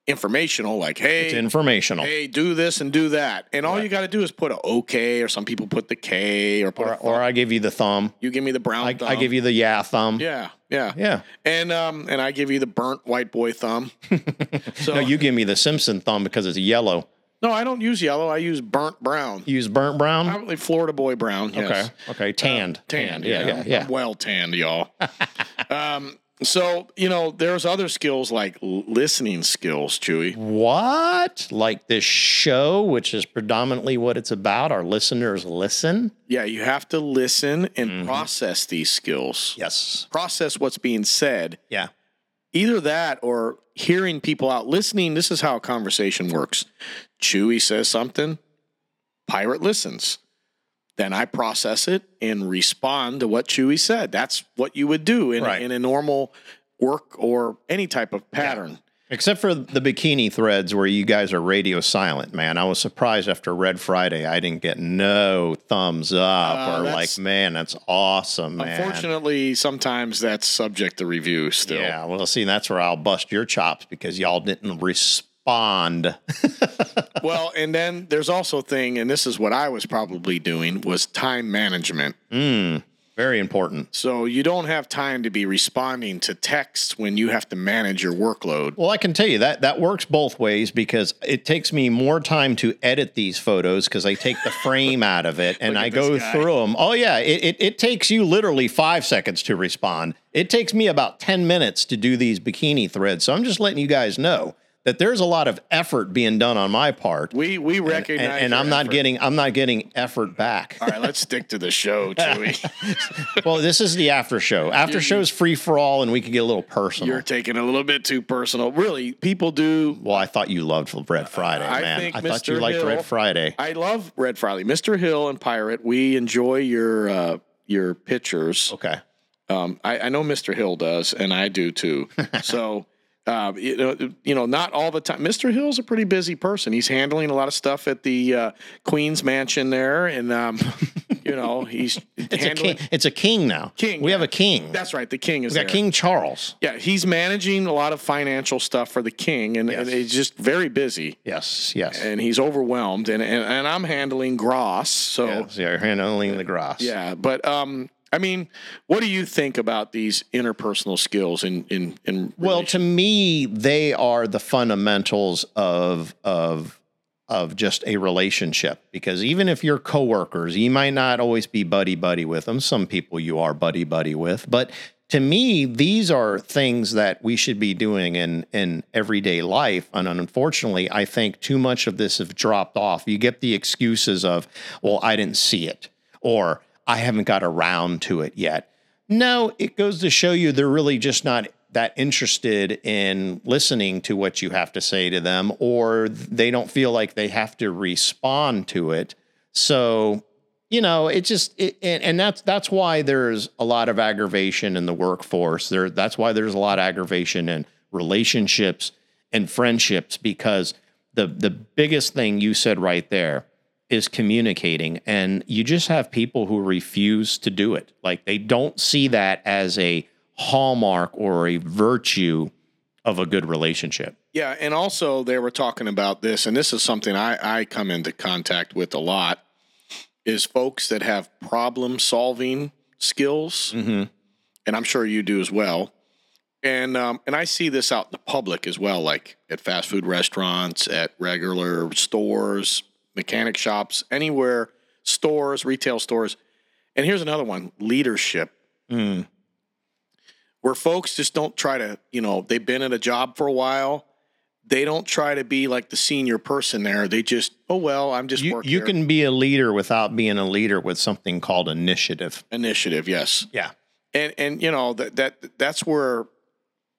informational, like, hey, It's informational. hey, do this and do that. And all you got to do is put a okay, or some people put the K, or put Or, a or I give you the thumb. you give me the brown I, thumb. I give you the yeah thumb. Yeah, yeah, Yeah. And um, and I give you the burnt white boy thumb. so No, you give me the Simpson thumb because it's yellow. No, I don't use yellow. I use burnt brown. You use burnt brown? Probably Florida boy brown. Yes. Okay. Okay. Tanned. Tanned. Yeah. Yeah. I'm Yeah. well tanned, y'all. um, so you know, there's other skills like listening skills, Chewy. What? Like this show, which is predominantly what it's about, our listeners listen? Yeah, you have to listen and Mm-hmm. process these skills. Yes. Process what's being said. Yeah. Either that or hearing people out. Listening, this is how a conversation works. Chewy says something, Pirate listens. Then I process it and respond to what Chewy said. That's what you would do in, Right. in a normal work or any type of pattern. Except for the bikini threads where you guys are radio silent, man. I was surprised after Red Friday, I didn't get no thumbs up Uh, or like, man, that's awesome, man. Unfortunately, sometimes that's subject to review still. Yeah, well, see, that's where I'll bust your chops because y'all didn't respond. Well, and then there's also a thing, and this is what I was probably doing, was time management. Very important. So you don't have time to be responding to texts when you have to manage your workload. Well, I can tell you that that works both ways because it takes me more time to edit these photos because I take the frame out of it and I go guy. through them. Oh yeah, it, it it takes you literally five seconds to respond. It takes me about ten minutes to do these bikini threads. So I'm just letting you guys know that there's a lot of effort being done on my part, We we and, recognize, and I'm not getting I'm not getting effort back. All right, let's stick to the show, Chewy. well, this is the after show. After show's free for all, and we can get a little personal. You're taking a little bit too personal. Really, people do. well, I thought you loved Red Friday, I man. I thought you Mr. liked Hill- Red Friday. I love Red Friday, Mr. Hill and Pirate. We enjoy your uh, your pictures. Okay. Um, I, I know Mr. Hill does, and I do too. so, um, you know, you know, not all the time. Mr. Hill's a pretty busy person. He's handling a lot of stuff at the uh, Queen's Mansion there, and um, you know, he's It's a king. It's a king now. King, We have a king. That's right. The king is we got there. King Charles. Yeah, he's managing a lot of financial stuff for the king, and, and he's just very busy. Yes. Yes. And he's overwhelmed, and, and, and I'm handling Gross. So yes. Yeah, you're handling the grass. Yeah, but um, I mean, what do you think about these interpersonal skills in in in? Well, to me, they are the fundamentals of of of just a relationship because even if you're coworkers, you might not always be buddy buddy with them. Some people you are buddy buddy with, but to me, these are things that we should be doing in in everyday life. And unfortunately, I think too much of this have dropped off. You get the excuses of, "Well, I didn't see it," or "I haven't got around to it yet." No, it goes to show you they're really just not that interested in listening to what you have to say to them, or they don't feel like they have to respond to it. So, you know, it just it, and, and that's that's why there's a lot of aggravation in the workforce. There, that's why there's a lot of aggravation in relationships and friendships because the the biggest thing you said right there is communicating and you just have people who refuse to do it like they don't see that as a hallmark or a virtue of a good relationship Yeah, and also they were talking about this, and this is something I, I come into contact with a lot, is folks that have problem solving skills, Mhm. and I'm sure you do as well. And um, and I see this out in the public as well, like at fast food restaurants, at regular stores, mechanic shops, anywhere, stores, retail stores. And here's another one: leadership Mm. where folks just don't try to, you know, they've been at a job for a while. They don't try to be like the senior person there. They just, oh well, I'm just you, working. you can be a leader without being a leader with something called initiative initiative, yes, yeah and and you know that that that's where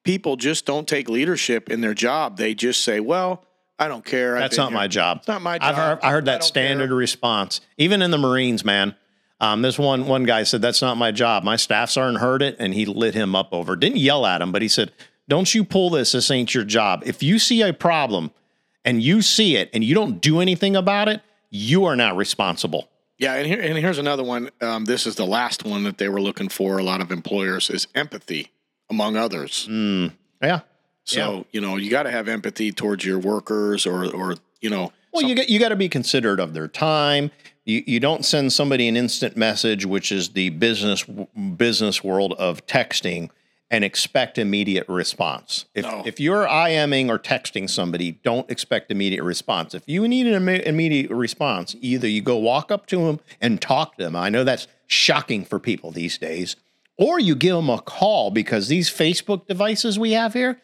people just don't take leadership in their job. They just say, well, I don't care. That's not here. my job. It's not my job. I've heard, I heard that don't standard care. response, even in the Marines, man. Um, this one one guy said, "That's not my job." My staff sergeant heard it, and he lit him up over. Didn't yell at him, but he said, "Don't you pull this? This ain't your job. If you see a problem, and you see it, and you don't do anything about it, you are not responsible." Yeah, and here and here's another one. Um, this is the last one that they were looking for. A lot of employers is empathy, among others. Mm, yeah. So you know you got to have empathy towards your workers, or or you know, Well, you got you got to be considerate of their time. You you don't send somebody an instant message, which is the business business world of texting, and expect immediate response. If No. if you're IMing or texting somebody, don't expect immediate response. If you need an imme- immediate response, either you go walk up to them and talk to them. I know that's shocking for people these days, or you give them a call because these Facebook devices we have here.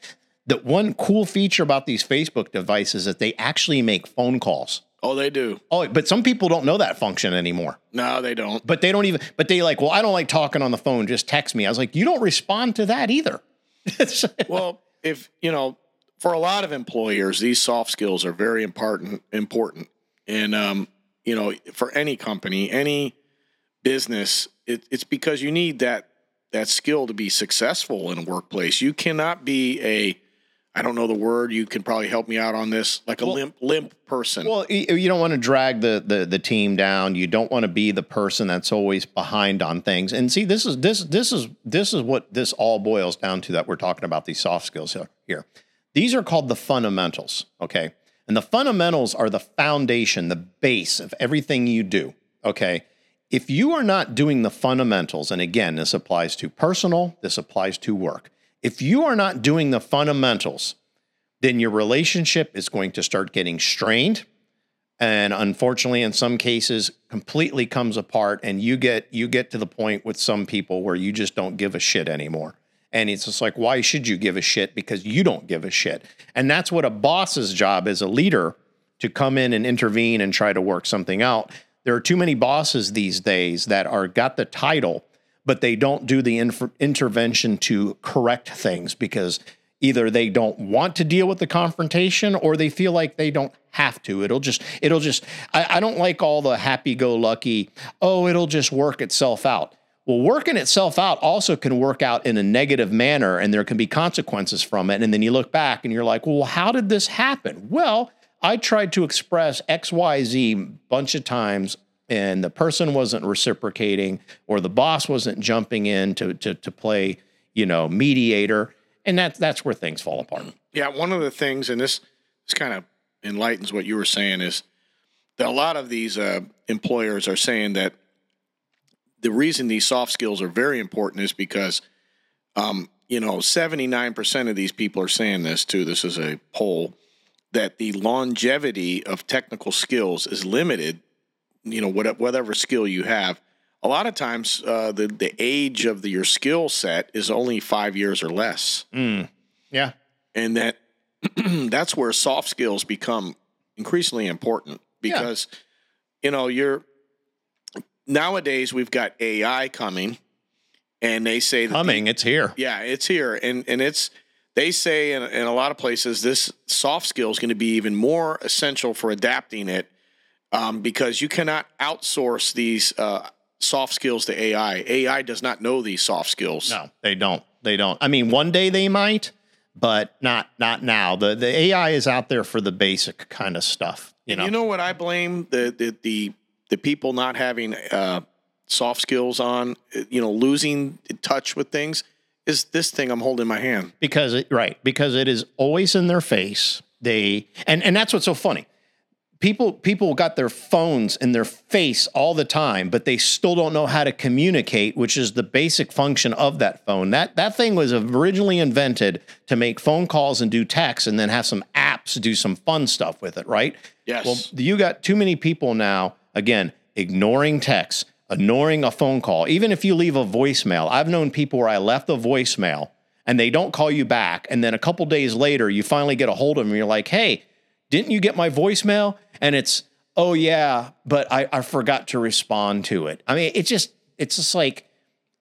The one cool feature about these Facebook devices is that they actually make phone calls. oh they do. Oh, but some people don't know that function anymore. No, they don't. But they don't even. But they like, well, I don't like talking on the phone. Just text me. I was like, you don't respond to that either. Well, if you know, for a lot of employers, these soft skills are very important. Important, and um, you know, for any company, any business, it, it's because you need that that skill to be successful in a workplace. You cannot be a I don't know the word. You can probably help me out on this, like a limp limp person. well, you don't want to drag the, the the team down. You don't want to be the person that's always behind on things. And see, this is this this is this is what this all boils down to. That we're talking about these soft skills here. These are called the fundamentals. Okay, and the fundamentals are the foundation, the base of everything you do. Okay. If you are not doing the fundamentals, and again, this applies to personal, this applies to work. If you are not doing the fundamentals, then your relationship is going to start getting strained. And unfortunately in some cases completely comes apart and you get you get to the point with some people where you just don't give a shit anymore. And it's just like why should you give a shit? Because you don't give a shit. And that's what a boss's job is a leader to come in and intervene and try to work something out. There are too many bosses these days that are got the title but they don't do the inf- intervention to correct things because either they don't want to deal with the confrontation or they feel like they don't have to. It'll just it'll just i, I don't like all the happy-go-lucky oh it'll just work itself out. Well working itself out also can work out in a negative manner and there can be consequences from it. And then you look back and you're like well how did this happen? Well i tried to express xyz bunch of times and the person wasn't reciprocating or the boss wasn't jumping in to to, to play you know mediator and that's that's where things fall apart Yeah, one of the things, and this this kind of enlightens what you were saying, is that a lot of these uh, employers are saying that the reason these soft skills are very important is because, um, you know, seventy nine percent of these people are saying this too. This is a poll that the longevity of technical skills is limited. You know, whatever, whatever skill you have, a lot of times uh, the the age of the, your skill set is only five years or less, Yeah. and that that's where soft skills become increasingly important because you know you're nowadays we've got AI coming, and they say that the- Coming, it's here. yeah, it's here, and and it's they say in, in a lot of places this soft skill is going to be even more essential for adapting it, um, because you cannot outsource these uh, soft skills to AI. AI does not know these soft skills. No, they don't. They don't. I mean, one day they might, but not not now. The the AI is out there for the basic kind of stuff. You And know. you know what I blame the the the, the people not having uh, soft skills on, you know, losing touch with things is this thing I'm holding in my hand. because it right because it is always in their face they and and that's what's so funny people people got their phones in their face all the time but they still don't know how to communicate which is the basic function of that phone. That that thing was originally invented to make phone calls and do text and then have some apps do some fun stuff with it right? Yes. well you got too many people now again ignoring texts ignoring a phone call. Even if you leave a voicemail i've known people where i left a voicemail and they don't call you back and then a couple days later you finally get a hold of them and you're like hey didn't you get my voicemail? And it's oh yeah but i, I forgot to respond to it. I mean it just it's just like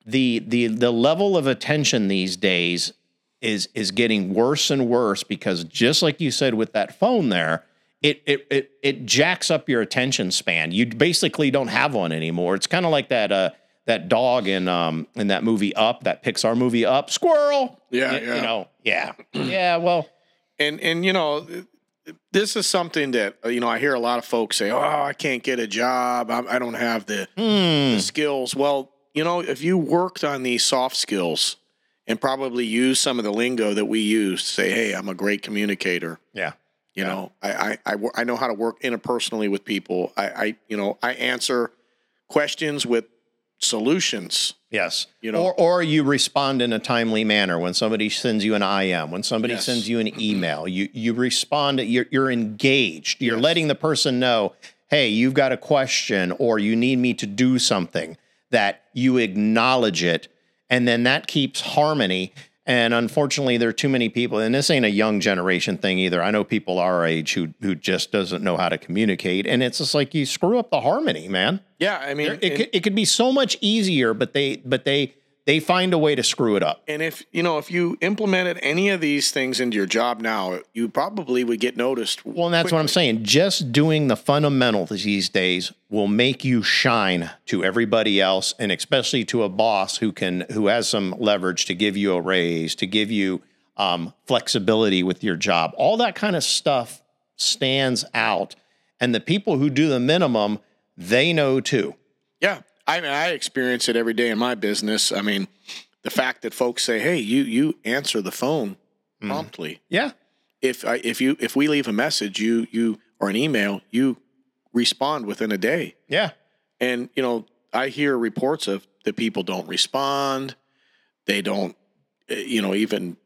the the the level of attention these days is is getting worse and worse because just like you said with that phone there it it it, it jacks up your attention span. You basically don't have one anymore. It's kind of like that uh that dog in um in that movie up that pixar movie up squirrel. Yeah, you, yeah. you know yeah. Yeah well. And and you know this is something that uh, you know i hear a lot of folks say oh i can't get a job. I, I don't have the, the skills. Well you know if you worked on these soft skills and probably use some of the lingo that we use to say hey i'm a great communicator yeah. you know I, I I I know how to work interpersonally with people. I i you know i answer questions with solutions Yes. You know- or or you respond in a timely manner when somebody sends you an IM, when somebody Yes. sends you an mm-hmm. email, you you respond. You're you're engaged. You're letting the person know, hey, you've got a question or you need me to do something. That you acknowledge it, and then that keeps harmony. And unfortunately, there are too many people, and this ain't a young generation thing either. I know people our age who who just doesn't know how to communicate, and it's just like you screw up the harmony, man yeah i mean it, and- could, it could be so much easier, but they but they they find a way to screw it up. And if you know, if you implemented any of these things into your job now, you probably would get noticed. Well, and that's what I'm saying. Just doing the fundamentals these days will make you shine to everybody else, and especially to a boss who can who has some leverage to give you a raise, to give you um, flexibility with your job. All that kind of stuff stands out, and the people who do the minimum, they know too. Yeah, I mean, I experience it every day in my business. I mean, the fact that folks say, "Hey, you you answer the phone promptly." Yeah, If I, if you if we leave a message, you you or an email, you respond within a day. yeah, And you know, I hear reports of that people don't respond. They don't, uh, you know, even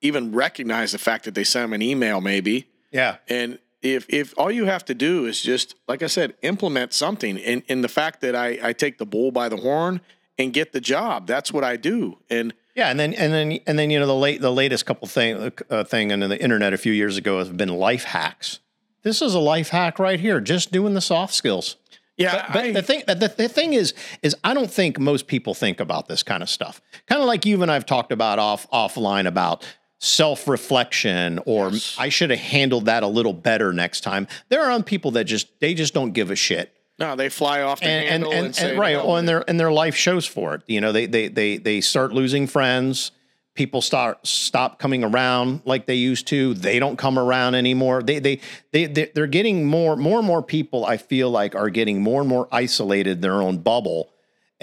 even recognize the fact that they sent them an email, maybe. yeah. And if if all you have to do is just, like I said, implement something, and and the fact that I I take the bull by the horn and get the job, that's what I do. And Yeah, and then and then and then you know the late the latest couple thing uh, thing on the internet a few years ago has been life hacks. This is a life hack right here, just doing the soft skills. yeah, But I- the thing the, the thing is is I don't think most people think about this kind of stuff. Kind of like you and I've talked about off offline about self-reflection or I should have handled that a little better next time. There are people that just they just don't give a shit. No, they fly off the and and, handle and, and, say, and right "No, well, and their and their life shows for it. You know they they they they start losing friends. People start stop coming around like they used to. They don't come around anymore. They they they they- they're getting more more and more people i feel like are getting more and more isolated in their own bubble.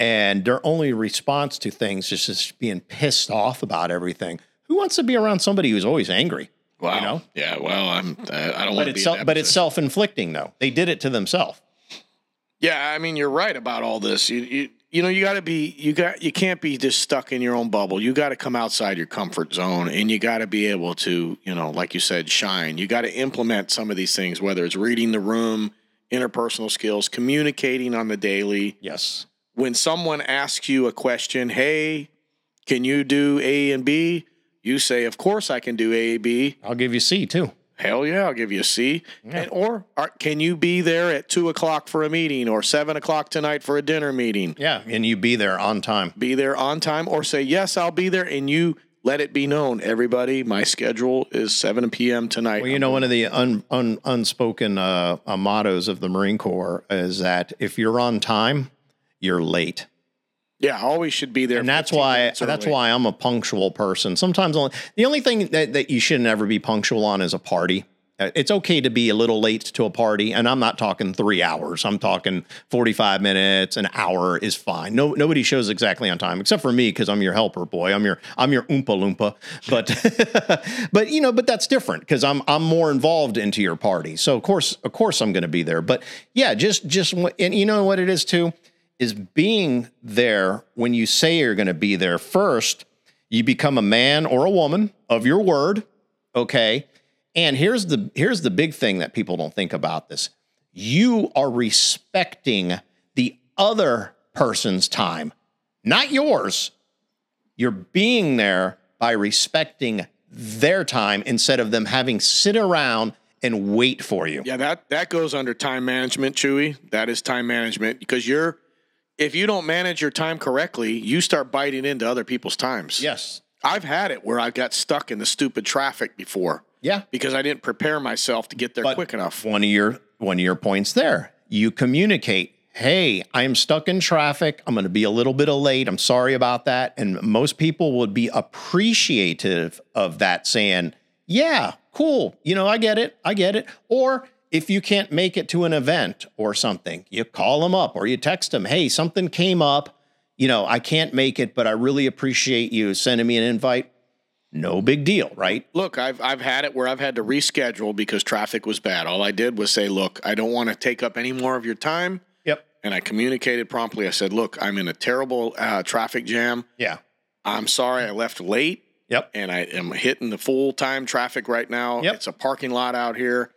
And their only response to things is just being pissed off about everything who wants to be around somebody who's always angry wow, you know? Yeah, well, I'm I I don't but want to it's self, but it's self-inflicting though. They did it to themselves. Yeah, I mean, you're right about all this. You, you, you know you got to be you got you can't be just stuck in your own bubble. You got to come outside your comfort zone and you got to be able to you know like you said shine. You got to implement some of these things whether it's reading the room interpersonal skills communicating on the daily. Yes. when someone asks you a question hey can you do a and b you say of course i can do a b I'll give you C too. Hell yeah, I'll give you a C. And, or are, can you be there at two o'clock for a meeting or seven o'clock tonight for a dinner meeting? Yeah. And you be there on time. Be there on time or say, yes, I'll be there. And you let it be known, everybody, my schedule is 7 p.m. tonight. Well, you know, one of the un, un, unspoken uh, uh, mottos of the Marine Corps is that if you're on time, you're late. Yeah, always should be there. and that's why that's why I'm a punctual person. Sometimes only, the only thing that, that you should never be punctual on is a party. Uh, It's okay to be a little late to a party, and I'm not talking three hours. I'm talking 45 minutes, an hour is fine. No, nobody shows exactly on time except for me because I'm your helper boy. I'm your I'm your oompa loompa. But but you know, but that's different because I'm I'm more involved into your party. So of course of course I'm going to be there. But yeah, just just and you know what it is too is being there when you say you're going to be there first, you become a man or a woman of your word, okay? And here's the here's the big thing that people don't think about this. You are respecting the other person's time, not yours. You're being there by respecting their time instead of them having sit around and wait for you. Yeah, that that goes under time management, Chewy. That is time management because you're if you don't manage your time correctly, you start biting into other people's times. Yes. I've had it where I got stuck in the stupid traffic before Yeah. because I didn't prepare myself to get there But quick enough. One of your one of your points there. You communicate, "Hey, I'm stuck in traffic. I'm going to be a little bit late. I'm sorry about that." And most people would be appreciative of that saying, "Yeah, cool. You know, I get it. I get it." Or if you can't make it to an event or something, you call them up or you text them, "Hey, something came up. You know, I can't make it, but I really appreciate you sending me an invite." No big deal, right? Look, I've I've had it where I've had to reschedule because traffic was bad. All I did was say, "Look, I don't want to take up any more of your time." Yep. And I communicated promptly. I said, "Look, I'm in a terrible uh, traffic jam. Yeah. I'm sorry I left late, Yep. and I am hitting the full time traffic right now. Yep. It's a parking lot out here.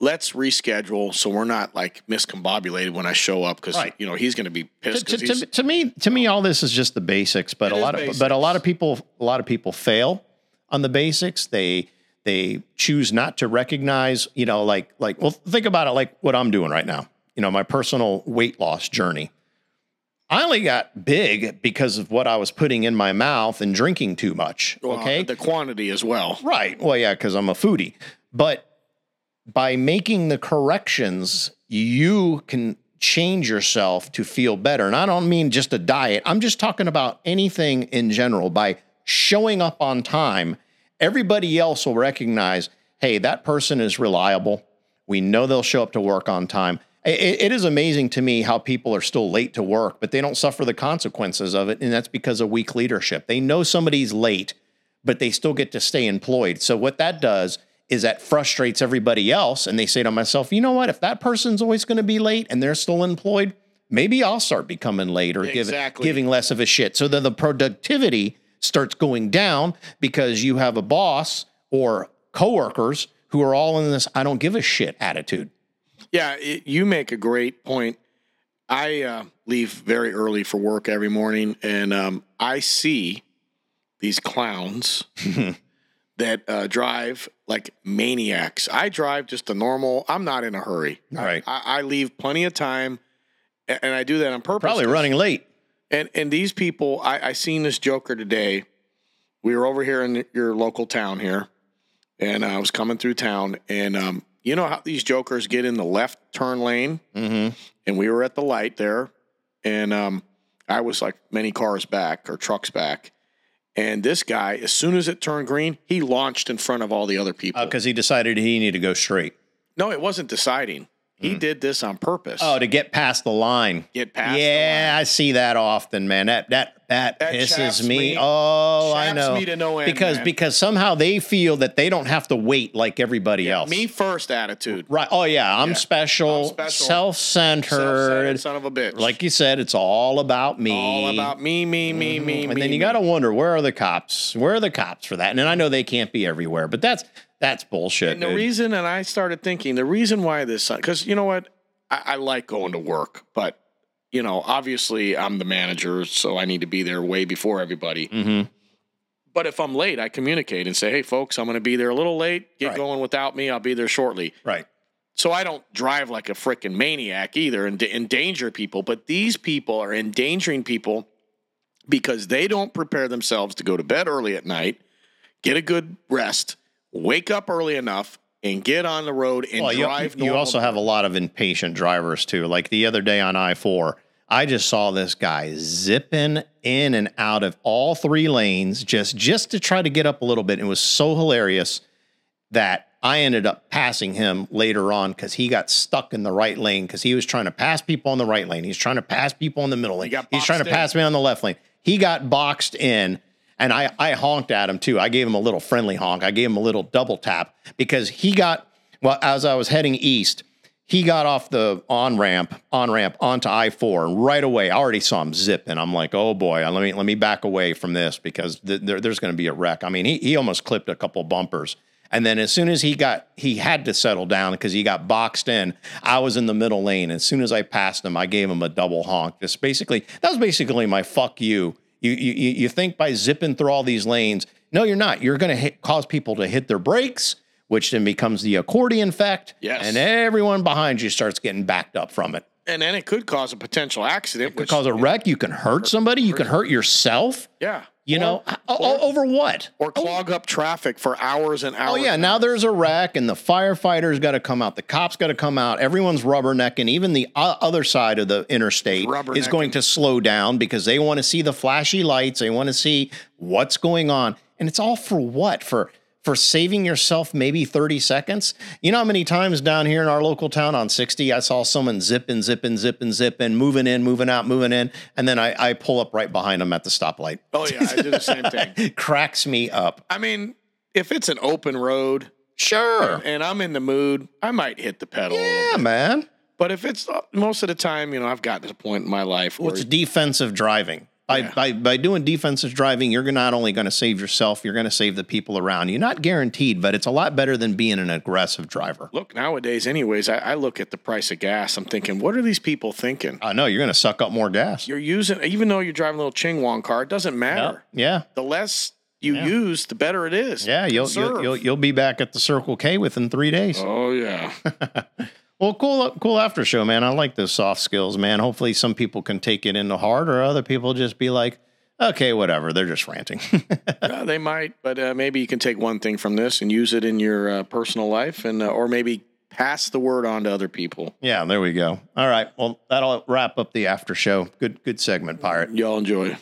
Let's reschedule so we're not like miscombobulated when I show up because Right. you know he's going to be pissed. to, to, to me to me all this is just the basics but It a lot of but a lot of people a lot of people fail on the basics they they choose not to recognize you know like like well think about it like what i'm doing right now you know my personal weight loss journey i only got big because of what i was putting in my mouth and drinking too much well, okay the quantity as well. Right. Well, yeah, because I'm a foodie. But by making the corrections, you can change yourself to feel better. And I don't mean just a diet, I'm just talking about anything in general. By showing up on time, everybody else will recognize hey, that person is reliable. We know they'll show up to work on time. I- I- it is amazing to me how people are still late to work, but they don't suffer the consequences of it. And that's because of weak leadership. They know somebody's late but they still get to stay employed. So what that does is that frustrates everybody else and they say to myself, "You know what? If that person's always going to be late and they're still employed, maybe I'll start becoming late or give, giving less of a shit." So then the productivity starts going down because you have a boss or coworkers who are all in this I don't give a shit attitude. Yeah, it, you make a great point. I uh, leave very early for work every morning, and um, I see these clowns that uh, drive like maniacs. I drive just a normal. I'm not in a hurry. Right. I, I leave plenty of time, a- and I do that on purpose. Probably running late. And and these people, I, I seen this joker today. We were over here in your local town here, and I was coming through town, and um, you know how these jokers get in the left turn lane, Mm-hmm. and we were at the light there, and um, I was like many cars back or trucks back, and this guy, as soon as it turned green, he launched in front of all the other people. Uh, because he decided he needed to go straight. no, it wasn't deciding. He hmm. did this on purpose. Oh, to get past the line. get past. the yeah. I see that often, man. That that that, That pisses me. me. Oh, I know. me to no end, because man. because somehow they feel that they don't have to wait like everybody else. Me first attitude. right? Oh yeah, I'm Yeah. special, I'm special. self-centered. Self-centered son of a bitch. Like you said, it's all about me. all about me, me, me, mm-hmm. me, and me. then you got to wonder where are the cops? Where are the cops for that? And I know they can't be everywhere, but that's that's bullshit. And the dude. reason, and I started thinking, the reason why this, because you know what, I, I like going to work, but you know, obviously I'm the manager, so I need to be there way before everybody. Mhm. But if I'm late, I communicate and say, "Hey, folks, I'm going to be there a little late. Get Right. going without me. I'll be there shortly." right? So I don't drive like a freaking maniac either and endanger people. But these people are endangering people because they don't prepare themselves to go to bed early at night, get a good rest, wake up early enough, and get on the road and Well, you, drive. you normal. also have a lot of impatient drivers too. Like the other day on I four, I just saw this guy zipping in and out of all three lanes just just to try to get up a little bit. It was so hilarious that I ended up passing him later on because he got stuck in the right lane because he was trying to pass people on the right lane. He's trying to pass people in the middle lane. He's trying to in. pass me on the left lane. He got boxed in. And I, I honked at him too. I gave him a little friendly honk. I gave him a little double tap because he got, well, as I was heading east, he got off the on ramp, on ramp onto I four, and right away I already saw him zip, and I'm like, oh boy, let me let me back away from this because th- there, there's going to be a wreck. I mean, he he almost clipped a couple bumpers, and then as soon as he got, he had to settle down because he got boxed in. I was in the middle lane. As soon as I passed him, I gave him a double honk. Just basically, that was basically my fuck you. You you you think by zipping through all these lanes? No, you're not. You're going to cause people to hit their brakes which then becomes the accordion effect. Yes. And everyone behind you starts getting backed up from it. and then it could cause a potential accident. Could which, cause a wreck. You can hurt somebody. You can hurt yourself. yeah, You Or- know, or, over what? or oh, clog up traffic for hours and oh, hours. Oh yeah, now there's a wreck, and the firefighters got to come out. The cops got to come out. Everyone's rubbernecking. Even the other side of the interstate is going to slow down because they want to see the flashy lights. They want to see what's going on, and it's all for what? For for saving yourself maybe 30 seconds. You know how many times down here in our local town on 60, I saw someone zipping, zipping, zipping, zipping, moving in, moving out, moving in, and then I, I pull up right behind them at the stoplight. Oh yeah, I do the same thing. Cracks me up. I mean, if it's an open road Sure. and I'm in the mood, I might hit the pedal. Yeah, man. But if it's uh, most of the time, you know, I've gotten to the point in my life where What's defensive driving? By, Yeah. by by doing defensive driving, you're not only going to save yourself, you're going to save the people around you. Not guaranteed, but it's a lot better than being an aggressive driver. look nowadays, anyways, I, I look at the price of gas. I'm thinking, what are these people thinking? I know you're going to suck up more gas. You're using, even though you're driving a little Ching Wong car, it doesn't matter. Yeah, The less you Yeah. use, the better it is. yeah. You'll, you'll you'll you'll be back at the Circle K within three days. Oh yeah. Well, cool cool after show, man. I like those soft skills, man. Hopefully, some people can take it into heart, or other people just be like, okay, whatever. They're just ranting. Uh, they might, but uh, maybe you can take one thing from this and use it in your uh, personal life, and uh, or maybe pass the word on to other people. yeah, there we go. All right. Well, that'll wrap up the after show. Good good segment, pirate. Y'all enjoy.